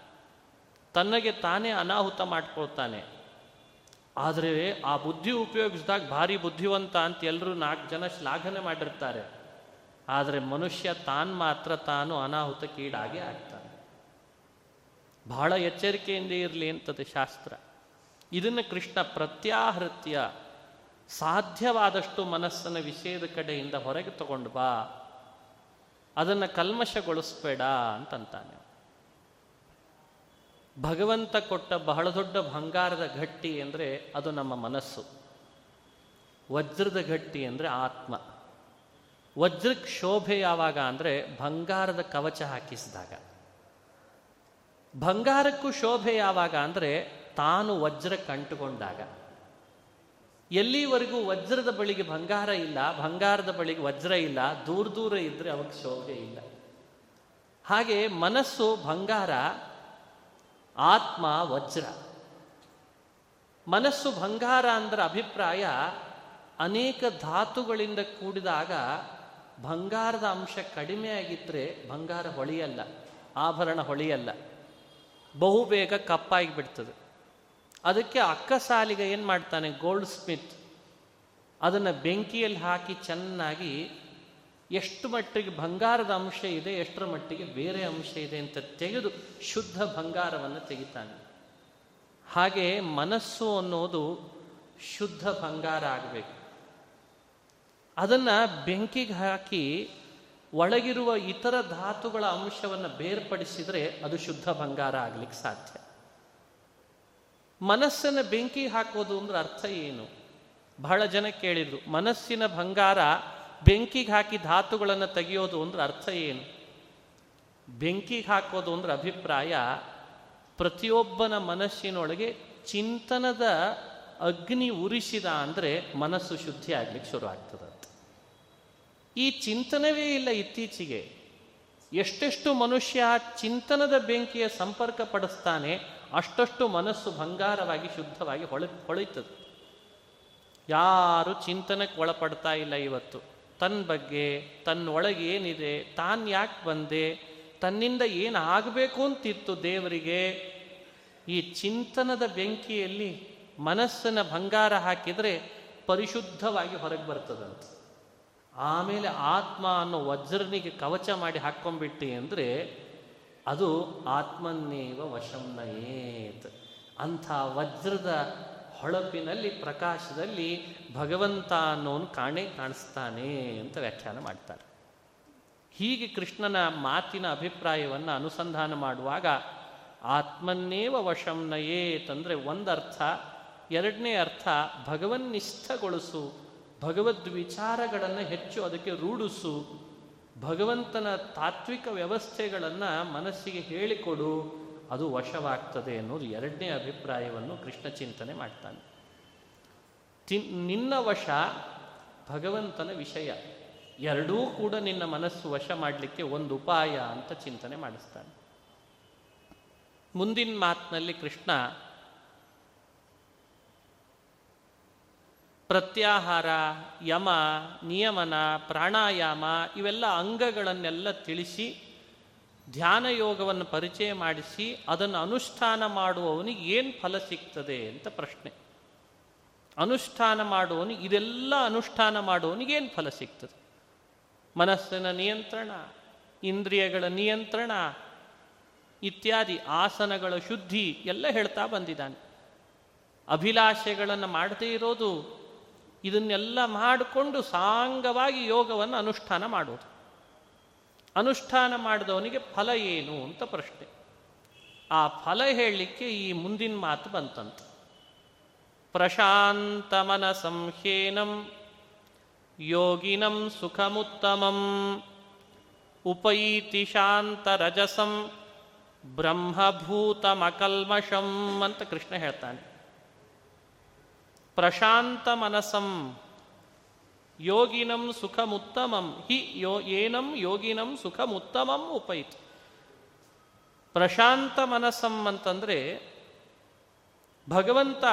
ತನ್ನಗೆ ತಾನೇ ಅನಾಹುತ ಮಾಡ್ಕೊಳ್ತಾನೆ. ಆದರೆ ಆ ಬುದ್ಧಿ ಉಪಯೋಗಿಸಿದಾಗ ಭಾರಿ ಬುದ್ಧಿವಂತ ಅಂತ ಎಲ್ಲರೂ ನಾಲ್ಕು ಜನ ಶ್ಲಾಘನೆ ಮಾಡಿರ್ತಾರೆ. ಆದರೆ ಮನುಷ್ಯ ತಾನು ಮಾತ್ರ ತಾನು ಅನಾಹುತಕ್ಕೀಡಾಗಿ ಆಗ್ತಾನೆ. ಬಹಳ ಎಚ್ಚರಿಕೆಯಿಂದ ಇರಲಿ ಅಂತದೆ ಶಾಸ್ತ್ರ. ಇದನ್ನು ಕೃಷ್ಣ ಪ್ರತ್ಯಾಹೃತ್ಯ ಸಾಧ್ಯವಾದಷ್ಟು ಮನಸ್ಸನ್ನು ವಿಷಯದ ಕಡೆಯಿಂದ ಹೊರಗೆ ತಗೊಂಡು ಬಾ. ಅದನ್ನು ಕಲ್ಮಶಗೊಳಿಸ್ಬೇಡ ಅಂತಂತಾನೆ. ಭಗವಂತ ಕೊಟ್ಟ ಬಹಳ ದೊಡ್ಡ ಬಂಗಾರದ ಗಟ್ಟಿ ಅಂದರೆ ಅದು ನಮ್ಮ ಮನಸ್ಸು. ವಜ್ರದ ಗಟ್ಟಿ ಅಂದರೆ ಆತ್ಮ. ವಜ್ರಕ್ಕೆ ಶೋಭೆ ಯಾವಾಗ ಅಂದರೆ ಬಂಗಾರದ ಕವಚ ಹಾಕಿಸಿದಾಗ. ಬಂಗಾರಕ್ಕೂ ಶೋಭೆ ಯಾವಾಗ ಅಂದರೆ ತಾನು ವಜ್ರ ಕಂಟುಕೊಂಡಾಗ. ಎಲ್ಲಿವರೆಗೂ ವಜ್ರದ ಬಳಿಗೆ ಬಂಗಾರ ಇಲ್ಲ, ಬಂಗಾರದ ಬಳಿಗೆ ವಜ್ರ ಇಲ್ಲ, ದೂರ ದೂರ ಇದ್ರೆ ಅವಾಗ ಶೋಭೆ ಇಲ್ಲ. ಹಾಗೆ ಮನಸ್ಸು ಬಂಗಾರ, ಆತ್ಮ ವಜ್ರ. ಮನಸ್ಸು ಬಂಗಾರ ಅಂದ್ರೆ ಅಭಿಪ್ರಾಯ ಅನೇಕ ಧಾತುಗಳಿಂದ ಕೂಡಿದಾಗ ಬಂಗಾರದ ಅಂಶ ಕಡಿಮೆ ಆಗಿದ್ರೆ ಬಂಗಾರ ಹೊಳೆಯಲ್ಲ, ಆಭರಣ ಹೊಳೆಯಲ್ಲ. ಬಹುಬೇಗ ಕಪ್ಪಾಗಿ ಬಿಡ್ತದೆ. ಅದಕ್ಕೆ ಅಕ್ಕ ಸಾಲಿಗ ಏನು ಮಾಡ್ತಾನೆ? ಗೋಲ್ಡ್ ಸ್ಮಿತ್ ಅದನ್ನು ಬೆಂಕಿಯಲ್ಲಿ ಹಾಕಿ ಚೆನ್ನಾಗಿ ಎಷ್ಟು ಮಟ್ಟಿಗೆ ಬಂಗಾರದ ಅಂಶ ಇದೆ, ಎಷ್ಟರ ಮಟ್ಟಿಗೆ ಬೇರೆ ಅಂಶ ಇದೆ ಅಂತ ತೆಗೆದು ಶುದ್ಧ ಬಂಗಾರವನ್ನು ತೆಗಿತಾನೆ. ಹಾಗೆ ಮನಸ್ಸು ಅನ್ನೋದು ಶುದ್ಧ ಬಂಗಾರ ಆಗಬೇಕು. ಅದನ್ನು ಬೆಂಕಿಗೆ ಹಾಕಿ ಒಳಗಿರುವ ಇತರ ಧಾತುಗಳ ಅಂಶವನ್ನು ಬೇರ್ಪಡಿಸಿದರೆ ಅದು ಶುದ್ಧ ಬಂಗಾರ ಆಗ್ಲಿಕ್ಕೆ ಸಾಧ್ಯ. ಮನಸ್ಸನ್ನು ಬೆಂಕಿ ಹಾಕೋದು ಅಂದ್ರೆ ಅರ್ಥ ಏನು? ಬಹಳ ಜನ ಕೇಳಿದ್ರು, ಮನಸ್ಸಿನ ಬಂಗಾರ ಬೆಂಕಿಗೆ ಹಾಕಿ ಧಾತುಗಳನ್ನು ತೆಗೆಯೋದು ಅಂದ್ರೆ ಅರ್ಥ ಏನು? ಬೆಂಕಿಗೆ ಹಾಕೋದು ಅಂದ್ರೆ ಅಭಿಪ್ರಾಯ, ಪ್ರತಿಯೊಬ್ಬನ ಮನಸ್ಸಿನೊಳಗೆ ಚಿಂತನದ ಅಗ್ನಿ ಉರಿಸಿದ ಅಂದರೆ ಮನಸ್ಸು ಶುದ್ಧಿ ಆಗ್ಲಿಕ್ಕೆ ಶುರು ಆಗ್ತದೆ ಈ ಚಿಂತನವೇ ಇಲ್ಲ ಇತ್ತೀಚೆಗೆ. ಎಷ್ಟೆಷ್ಟು ಮನುಷ್ಯ ಚಿಂತನದ ಬೆಂಕಿಯ ಸಂಪರ್ಕ ಪಡಿಸ್ತಾನೆ ಅಷ್ಟಷ್ಟು ಮನಸ್ಸು ಬಂಗಾರವಾಗಿ ಶುದ್ಧವಾಗಿ ಹೊಳೆ ಹೊಳೆಯುತ್ತದೆ ಯಾರು ಚಿಂತನಕ್ಕೆ ಒಳಪಡ್ತಾ ಇಲ್ಲ ಇವತ್ತು. ತನ್ನ ಬಗ್ಗೆ ತನ್ನೊಳಗೆ ಏನಿದೆ, ತಾನು ಯಾಕೆ ಬಂದೆ, ತನ್ನಿಂದ ಏನು ಆಗಬೇಕು ಅಂತಿತ್ತು ದೇವರಿಗೆ, ಈ ಚಿಂತನದ ಬೆಂಕಿಯಲ್ಲಿ ಮನಸ್ಸನ್ನ ಬಂಗಾರ ಹಾಕಿದರೆ ಪರಿಶುದ್ಧವಾಗಿ ಹೊರಗೆ ಬರ್ತದಂತೆ. ಆಮೇಲೆ ಆತ್ಮ ಅನ್ನೋ ವಜ್ರನಿಗೆ ಕವಚ ಮಾಡಿ ಹಾಕ್ಕೊಂಬಿಟ್ಟಿ ಅಂದರೆ ಅದು ಆತ್ಮನ್ನೇವ ವಶಂನಯೇತ್ ಅಂಥ ವಜ್ರದ ಹೊಳಪಿನಲ್ಲಿ, ಪ್ರಕಾಶದಲ್ಲಿ ಭಗವಂತ ಅನ್ನೋನು ಕಾಣೆ ಕಾಣಿಸ್ತಾನೆ ಅಂತ ವ್ಯಾಖ್ಯಾನ ಮಾಡ್ತಾರೆ. ಹೀಗೆ ಕೃಷ್ಣನ ಮಾತಿನ ಅಭಿಪ್ರಾಯವನ್ನು ಅನುಸಂಧಾನ ಮಾಡುವಾಗ ಆತ್ಮನ್ನೇವ ವಶಂನಯೇತ್ ಅಂದರೆ ಒಂದರ್ಥ, ಎರಡನೇ ಅರ್ಥ ಭಗವನ್ನಿಷ್ಠಗೊಳಿಸು ಭಗವದ್ ವಿಚಾರಗಳನ್ನು ಹೆಚ್ಚು ಅದಕ್ಕೆ ರೂಢಿಸು ಭಗವಂತನ ತಾತ್ವಿಕ ವ್ಯವಸ್ಥೆಗಳನ್ನು ಮನಸ್ಸಿಗೆ ಹೇಳಿಕೊಡು, ಅದು ವಶವಾಗ್ತದೆ ಅನ್ನೋದು ಎರಡನೇ ಅಭಿಪ್ರಾಯವನ್ನು ಕೃಷ್ಣ ಚಿಂತನೆ ಮಾಡ್ತಾನೆ. ತಿನ್ ನಿನ್ನ ವಶ ಭಗವಂತನ ವಿಷಯ, ಎರಡೂ ಕೂಡ ನಿನ್ನ ಮನಸ್ಸು ವಶ ಮಾಡಲಿಕ್ಕೆ ಒಂದು ಉಪಾಯ ಅಂತ ಚಿಂತನೆ ಮಾಡಿಸ್ತಾನೆ. ಮುಂದಿನ ಮಾತಿನಲ್ಲಿ ಕೃಷ್ಣ ಪ್ರತ್ಯಾಹಾರ, ಯಮ, ನಿಯಮನ, ಪ್ರಾಣಾಯಾಮ ಇವೆಲ್ಲ ಅಂಗಗಳನ್ನೆಲ್ಲ ತಿಳಿಸಿ, ಧ್ಯಾನ ಯೋಗವನ್ನು ಪರಿಚಯ ಮಾಡಿಸಿ, ಅದನ್ನು ಅನುಷ್ಠಾನ ಮಾಡುವವನಿಗೆ ಏನು ಫಲ ಸಿಗ್ತದೆ ಅಂತ ಪ್ರಶ್ನೆ. ಅನುಷ್ಠಾನ ಮಾಡುವವನು, ಇದೆಲ್ಲ ಅನುಷ್ಠಾನ ಮಾಡುವವನಿಗೇನು ಫಲ ಸಿಗ್ತದೆ? ಮನಸ್ಸಿನ ನಿಯಂತ್ರಣ, ಇಂದ್ರಿಯಗಳ ನಿಯಂತ್ರಣ, ಇತ್ಯಾದಿ ಆಸನಗಳ ಶುದ್ಧಿ ಎಲ್ಲ ಹೇಳ್ತಾ ಬಂದಿದ್ದಾನೆ. ಅಭಿಲಾಷೆಗಳನ್ನು ಮಾಡದೇ ಇರೋದು ಇದನ್ನೆಲ್ಲ ಮಾಡಿಕೊಂಡು ಸಾಂಗವಾಗಿ ಯೋಗವನ್ನು ಅನುಷ್ಠಾನ ಮಾಡೋದು. ಅನುಷ್ಠಾನ ಮಾಡಿದವನಿಗೆ ಫಲ ಏನು ಅಂತ ಪ್ರಶ್ನೆ. ಆ ಫಲ ಹೇಳಲಿಕ್ಕೆ ಈ ಮುಂದಿನ ಮಾತು ಬಂತಂತ. ಪ್ರಶಾಂತ ಮನ ಸಂಹೇನಂ, ಯೋಗಿನಂ ಸುಖಮುತ್ತಮಂ, ಉಪೈತಿ ಶಾಂತರಜಸಂ ಬ್ರಹ್ಮಭೂತಮಕಲ್ಮಷಂ ಅಂತ ಕೃಷ್ಣ ಹೇಳ್ತಾನೆ. ಪ್ರಶಾಂತ ಮನಸಂ ಯೋಗಿನಂ ಸುಖಮುತ್ತಮಂ ಹಿ ಯೋ ಏನಂ ಯೋಗಿನಂ ಸುಖಮುತ್ತಮಂ ಉಪಯಿತು ಪ್ರಶಾಂತ ಮನಸ್ಸಂ ಅಂತಂದರೆ ಭಗವಂತ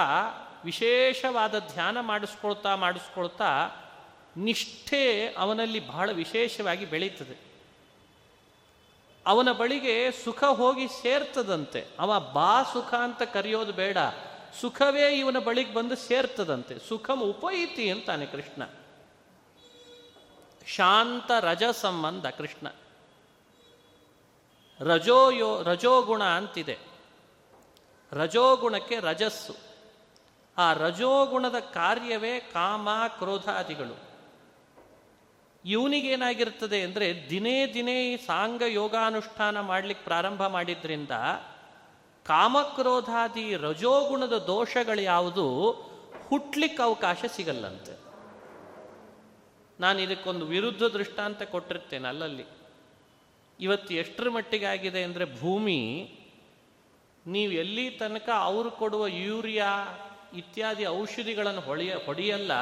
ವಿಶೇಷವಾದ ಧ್ಯಾನ ಮಾಡಿಸ್ಕೊಳ್ತಾ ಮಾಡಿಸ್ಕೊಳ್ತಾ ನಿಷ್ಠೆ ಅವನಲ್ಲಿ ಬಹಳ ವಿಶೇಷವಾಗಿ ಬೆಳೀತದೆ. ಅವನ ಬಳಿಗೆ ಸುಖ ಹೋಗಿ ಸೇರ್ತದಂತೆ. ಅವ ಬಾ ಸುಖ ಅಂತ ಕರೆಯೋದು ಬೇಡ. ಸುಖವೇ ಇವನ ಬಳಿಗೆ ಬಂದು ಸೇರ್ತದಂತೆ. ಸುಖಂ ಉಪೈತಿ ಅಂತಾನೆ ಕೃಷ್ಣ. ಶಾಂತ ರಜ ಸಂಬಂಧ ಕೃಷ್ಣ. ರಜೋಯೋ ರಜೋಗುಣ ಅಂತಿದೆ. ರಜೋಗುಣಕ್ಕೆ ರಜಸ್ಸು. ಆ ರಜೋಗುಣದ ಕಾರ್ಯವೇ ಕಾಮ ಕ್ರೋಧಾದಿಗಳು ಇವನಿಗೇನಾಗಿರ್ತದೆ ಅಂದರೆ ದಿನೇ ದಿನೇ ಸಾಂಗ ಯೋಗಾನುಷ್ಠಾನ ಮಾಡಲಿಕ್ಕೆ ಪ್ರಾರಂಭ ಮಾಡಿದ್ರಿಂದ ಕಾಮಕ್ರೋಧಾದಿ ರಜೋಗುಣದ ದೋಷಗಳು ಯಾವುದು? ಹುಟ್ಲಿಕ್ಕೆ ಅವಕಾಶ ಸಿಗಲ್ಲಂತೆ. ನಾನು ಇದಕ್ಕೊಂದು ವಿರುದ್ಧ ದೃಷ್ಟಾಂತ ಕೊಟ್ಟಿರ್ತೇನೆ ಅಲ್ಲಲ್ಲಿ. ಇವತ್ತು ಎಷ್ಟರ ಮಟ್ಟಿಗೆ ಆಗಿದೆ ಅಂದರೆ ಭೂಮಿ, ನೀವು ಎಲ್ಲಿ ತನಕ ಅವರು ಕೊಡುವ ಯೂರಿಯಾ ಇತ್ಯಾದಿ ಔಷಧಿಗಳನ್ನು ಹೊಳೆಯ ಹೊಡೆಯಲ್ಲ,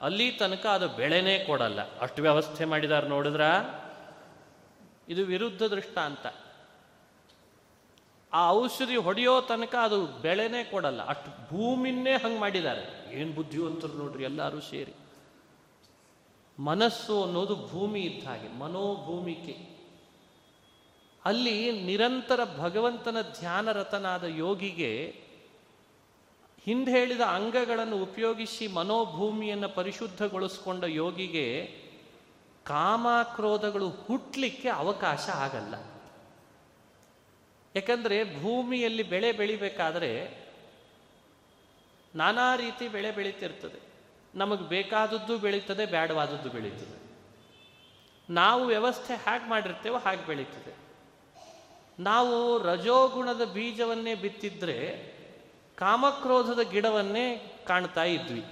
ಅಲ್ಲಿ ತನಕ ಅದು ಬೆಳೆನೇ ಕೊಡಲ್ಲ. ಅಷ್ಟು ವ್ಯವಸ್ಥೆ ಮಾಡಿದಾರೆ ನೋಡಿದ್ರ? ಇದು ವಿರುದ್ಧ ದೃಷ್ಟಾಂತ. ಆ ಔಷಧಿ ಹೊಡೆಯೋ ತನಕ ಅದು ಬೆಳೆನೇ ಕೊಡಲ್ಲ. ಅಷ್ಟು ಭೂಮಿನೇ ಹಂಗೆ ಮಾಡಿದ್ದಾರೆ. ಏನು ಬುದ್ಧಿವಂತರು ನೋಡ್ರಿ ಎಲ್ಲರೂ ಸೇರಿ. ಮನಸ್ಸು ಅನ್ನೋದು ಭೂಮಿ ಇದ್ದ ಹಾಗೆ, ಮನೋಭೂಮಿಕೆ. ಅಲ್ಲಿ ನಿರಂತರ ಭಗವಂತನ ಧ್ಯಾನರತನಾದ ಯೋಗಿಗೆ ಹಿಂದೆ ಹೇಳಿದ ಅಂಗಗಳನ್ನು ಉಪಯೋಗಿಸಿ ಮನೋಭೂಮಿಯನ್ನು ಪರಿಶುದ್ಧಗೊಳಿಸ್ಕೊಂಡ ಯೋಗಿಗೆ ಕಾಮ ಕ್ರೋಧಗಳು ಹುಟ್ಟಲಿಕ್ಕೆ ಅವಕಾಶ ಆಗಲ್ಲ. ಯಾಕಂದ್ರೆ ಭೂಮಿಯಲ್ಲಿ ಬೆಳೆ ಬೆಳಿಬೇಕಾದ್ರೆ ನಾನಾ ರೀತಿ ಬೆಳೆ ಬೆಳೀತಿರ್ತದೆ. ನಮಗೆ ಬೇಕಾದದ್ದು ಬೆಳೀತದೆ ಬೇಡವಾದದ್ದು ಬೆಳೀತದೆ. ನಾವು ವ್ಯವಸ್ಥೆ ಹಾಗೆ ಮಾಡಿರ್ತೇವೋ ಹಾಗೆ ಬೆಳೀತದೆ. ನಾವು ರಜೋಗುಣದ ಬೀಜವನ್ನೇ ಬಿತ್ತಿದ್ರೆ ಕಾಮಕ್ರೋಧದ ಗಿಡವನ್ನೇ ಕಾಣ್ತಾ ಇದ್ವಿ.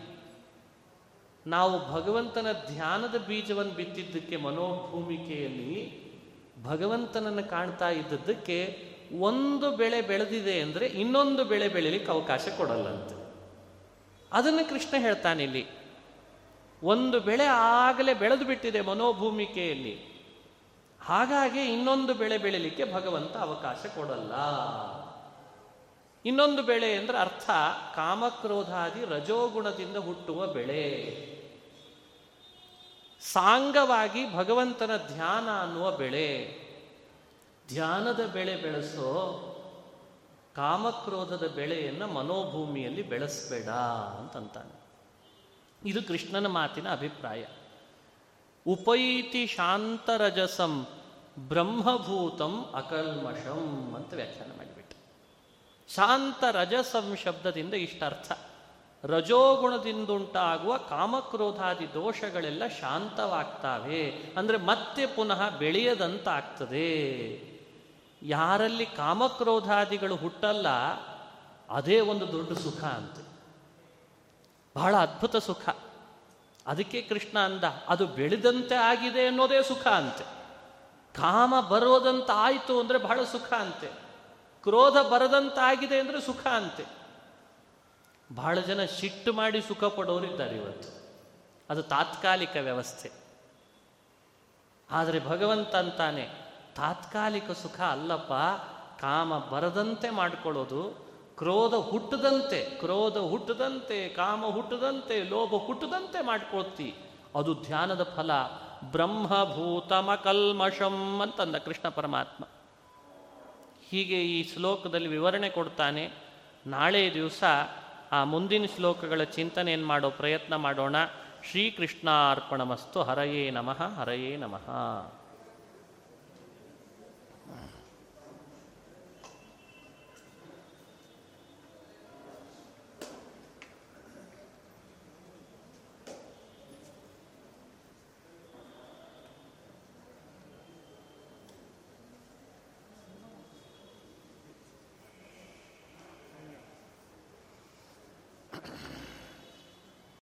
ನಾವು ಭಗವಂತನ ಧ್ಯಾನದ ಬೀಜವನ್ನು ಬಿತ್ತಿದ್ದಕ್ಕೆ ಮನೋಭೂಮಿಕೆಯಲ್ಲಿ ಭಗವಂತನನ್ನು ಕಾಣ್ತಾ ಇದ್ದದ್ದಕ್ಕೆ ಒಂದು ಬೆಳೆ ಬೆಳೆದಿದೆ ಅಂದರೆ ಇನ್ನೊಂದು ಬೆಳೆ ಬೆಳಿಲಿಕ್ಕೆ ಅವಕಾಶ ಕೊಡಲ್ಲಂತೆ. ಅದನ್ನು ಕೃಷ್ಣ ಹೇಳ್ತಾನೆ ಇಲ್ಲಿ. ಒಂದು ಬೆಳೆ ಆಗಲೇ ಬೆಳೆದು ಬಿಟ್ಟಿದೆ ಮನೋಭೂಮಿಕೆಯಲ್ಲಿ. ಹಾಗಾಗಿ ಇನ್ನೊಂದು ಬೆಳೆ ಬೆಳಿಲಿಕ್ಕೆ ಭಗವಂತ ಅವಕಾಶ ಕೊಡಲ್ಲ. ಇನ್ನೊಂದು ಬೆಳೆ ಅಂದ್ರೆ ಅರ್ಥ ಕಾಮಕ್ರೋಧಾದಿ ರಜೋಗುಣದಿಂದ ಹುಟ್ಟುವ ಬೆಳೆ. ಸಾಂಗವಾಗಿ ಭಗವಂತನ ಧ್ಯಾನ ಅನ್ನುವ ಬೆಳೆ. ಧ್ಯಾನದ ಬೆಳೆ ಬೆಳೆಸೋ ಕಾಮಕ್ರೋಧದ ಬೆಳೆಯನ್ನು ಮನೋಭೂಮಿಯಲ್ಲಿ ಬೆಳೆಸಬೇಡ ಅಂತಂತಾನೆ. ಇದು ಕೃಷ್ಣನ ಮಾತಿನ ಅಭಿಪ್ರಾಯ. ಉಪೈತಿ ಶಾಂತರಜಸಂ ಬ್ರಹ್ಮಭೂತಂ ಅಕಲ್ಮಷಂ ಅಂತ ವ್ಯಾಖ್ಯಾನ ಮಾಡಿಬಿಟ್ಟು ಶಾಂತ ರಜಸಂ ಶಬ್ದದಿಂದ ಇಷ್ಟರ್ಥ. ರಜೋಗುಣದಿಂದುಂಟಾಗುವ ಕಾಮಕ್ರೋಧಾದಿ ದೋಷಗಳೆಲ್ಲ ಶಾಂತವಾಗ್ತಾವೆ. ಅಂದರೆ ಮತ್ತೆ ಪುನಃ ಬೆಳೆಯದಂತಾಗ್ತದೆ. ಯಾರಲ್ಲಿ ಕಾಮಕ್ರೋಧಾದಿಗಳು ಹುಟ್ಟಲ್ಲ, ಅದೇ ಒಂದು ದೊಡ್ಡ ಸುಖ ಅಂತೆ. ಬಹಳ ಅದ್ಭುತ ಸುಖ. ಅದಕ್ಕೆ ಕೃಷ್ಣ ಅಂದ, ಅದು ಬೆಳೆದಂತೆ ಆಗಿದೆ ಅನ್ನೋದೇ ಸುಖ ಅಂತೆ. ಕಾಮ ಬರೋದಂತ ಆಯಿತು ಅಂದರೆ ಬಹಳ ಸುಖ ಅಂತೆ. ಕ್ರೋಧ ಬರದಂತಾಗಿದೆ ಅಂದರೆ ಸುಖ ಅಂತೆ. ಬಹಳ ಜನ ಸಿಟ್ಟು ಮಾಡಿ ಸುಖ ಪಡೋರಿದ್ದಾರೆ ಇವತ್ತು. ಅದು ತಾತ್ಕಾಲಿಕ ವ್ಯವಸ್ಥೆ. ಆದರೆ ಭಗವಂತ ಅಂತಾನೆ ತಾತ್ಕಾಲಿಕ ಸುಖ ಅಲ್ಲಪ್ಪ, ಕಾಮ ಬರದಂತೆ ಮಾಡಿಕೊಳ್ಳೋದು, ಕ್ರೋಧ ಹುಟ್ಟದಂತೆ ಕ್ರೋಧ ಹುಟ್ಟದಂತೆ, ಕಾಮ ಹುಟ್ಟದಂತೆ, ಲೋಭ ಹುಟ್ಟದಂತೆ ಮಾಡ್ಕೊಳ್ತಿ. ಅದು ಧ್ಯಾನದ ಫಲ. ಬ್ರಹ್ಮಭೂತಮ ಕಲ್ಮಷಂ ಅಂತಂದ ಕೃಷ್ಣ ಪರಮಾತ್ಮ. ಹೀಗೆ ಈ ಶ್ಲೋಕದಲ್ಲಿ ವಿವರಣೆ ಕೊಡ್ತಾನೆ. ನಾಳೆ ದಿವಸ ಆ ಮುಂದಿನ ಶ್ಲೋಕಗಳ ಚಿಂತನೆಯನ್ನು ಮಾಡೋ ಪ್ರಯತ್ನ ಮಾಡೋಣ. ಶ್ರೀಕೃಷ್ಣಾರ್ಪಣಮಸ್ತು. ಹರಯೇ ನಮಃ ಹರಯೇ ನಮಃ.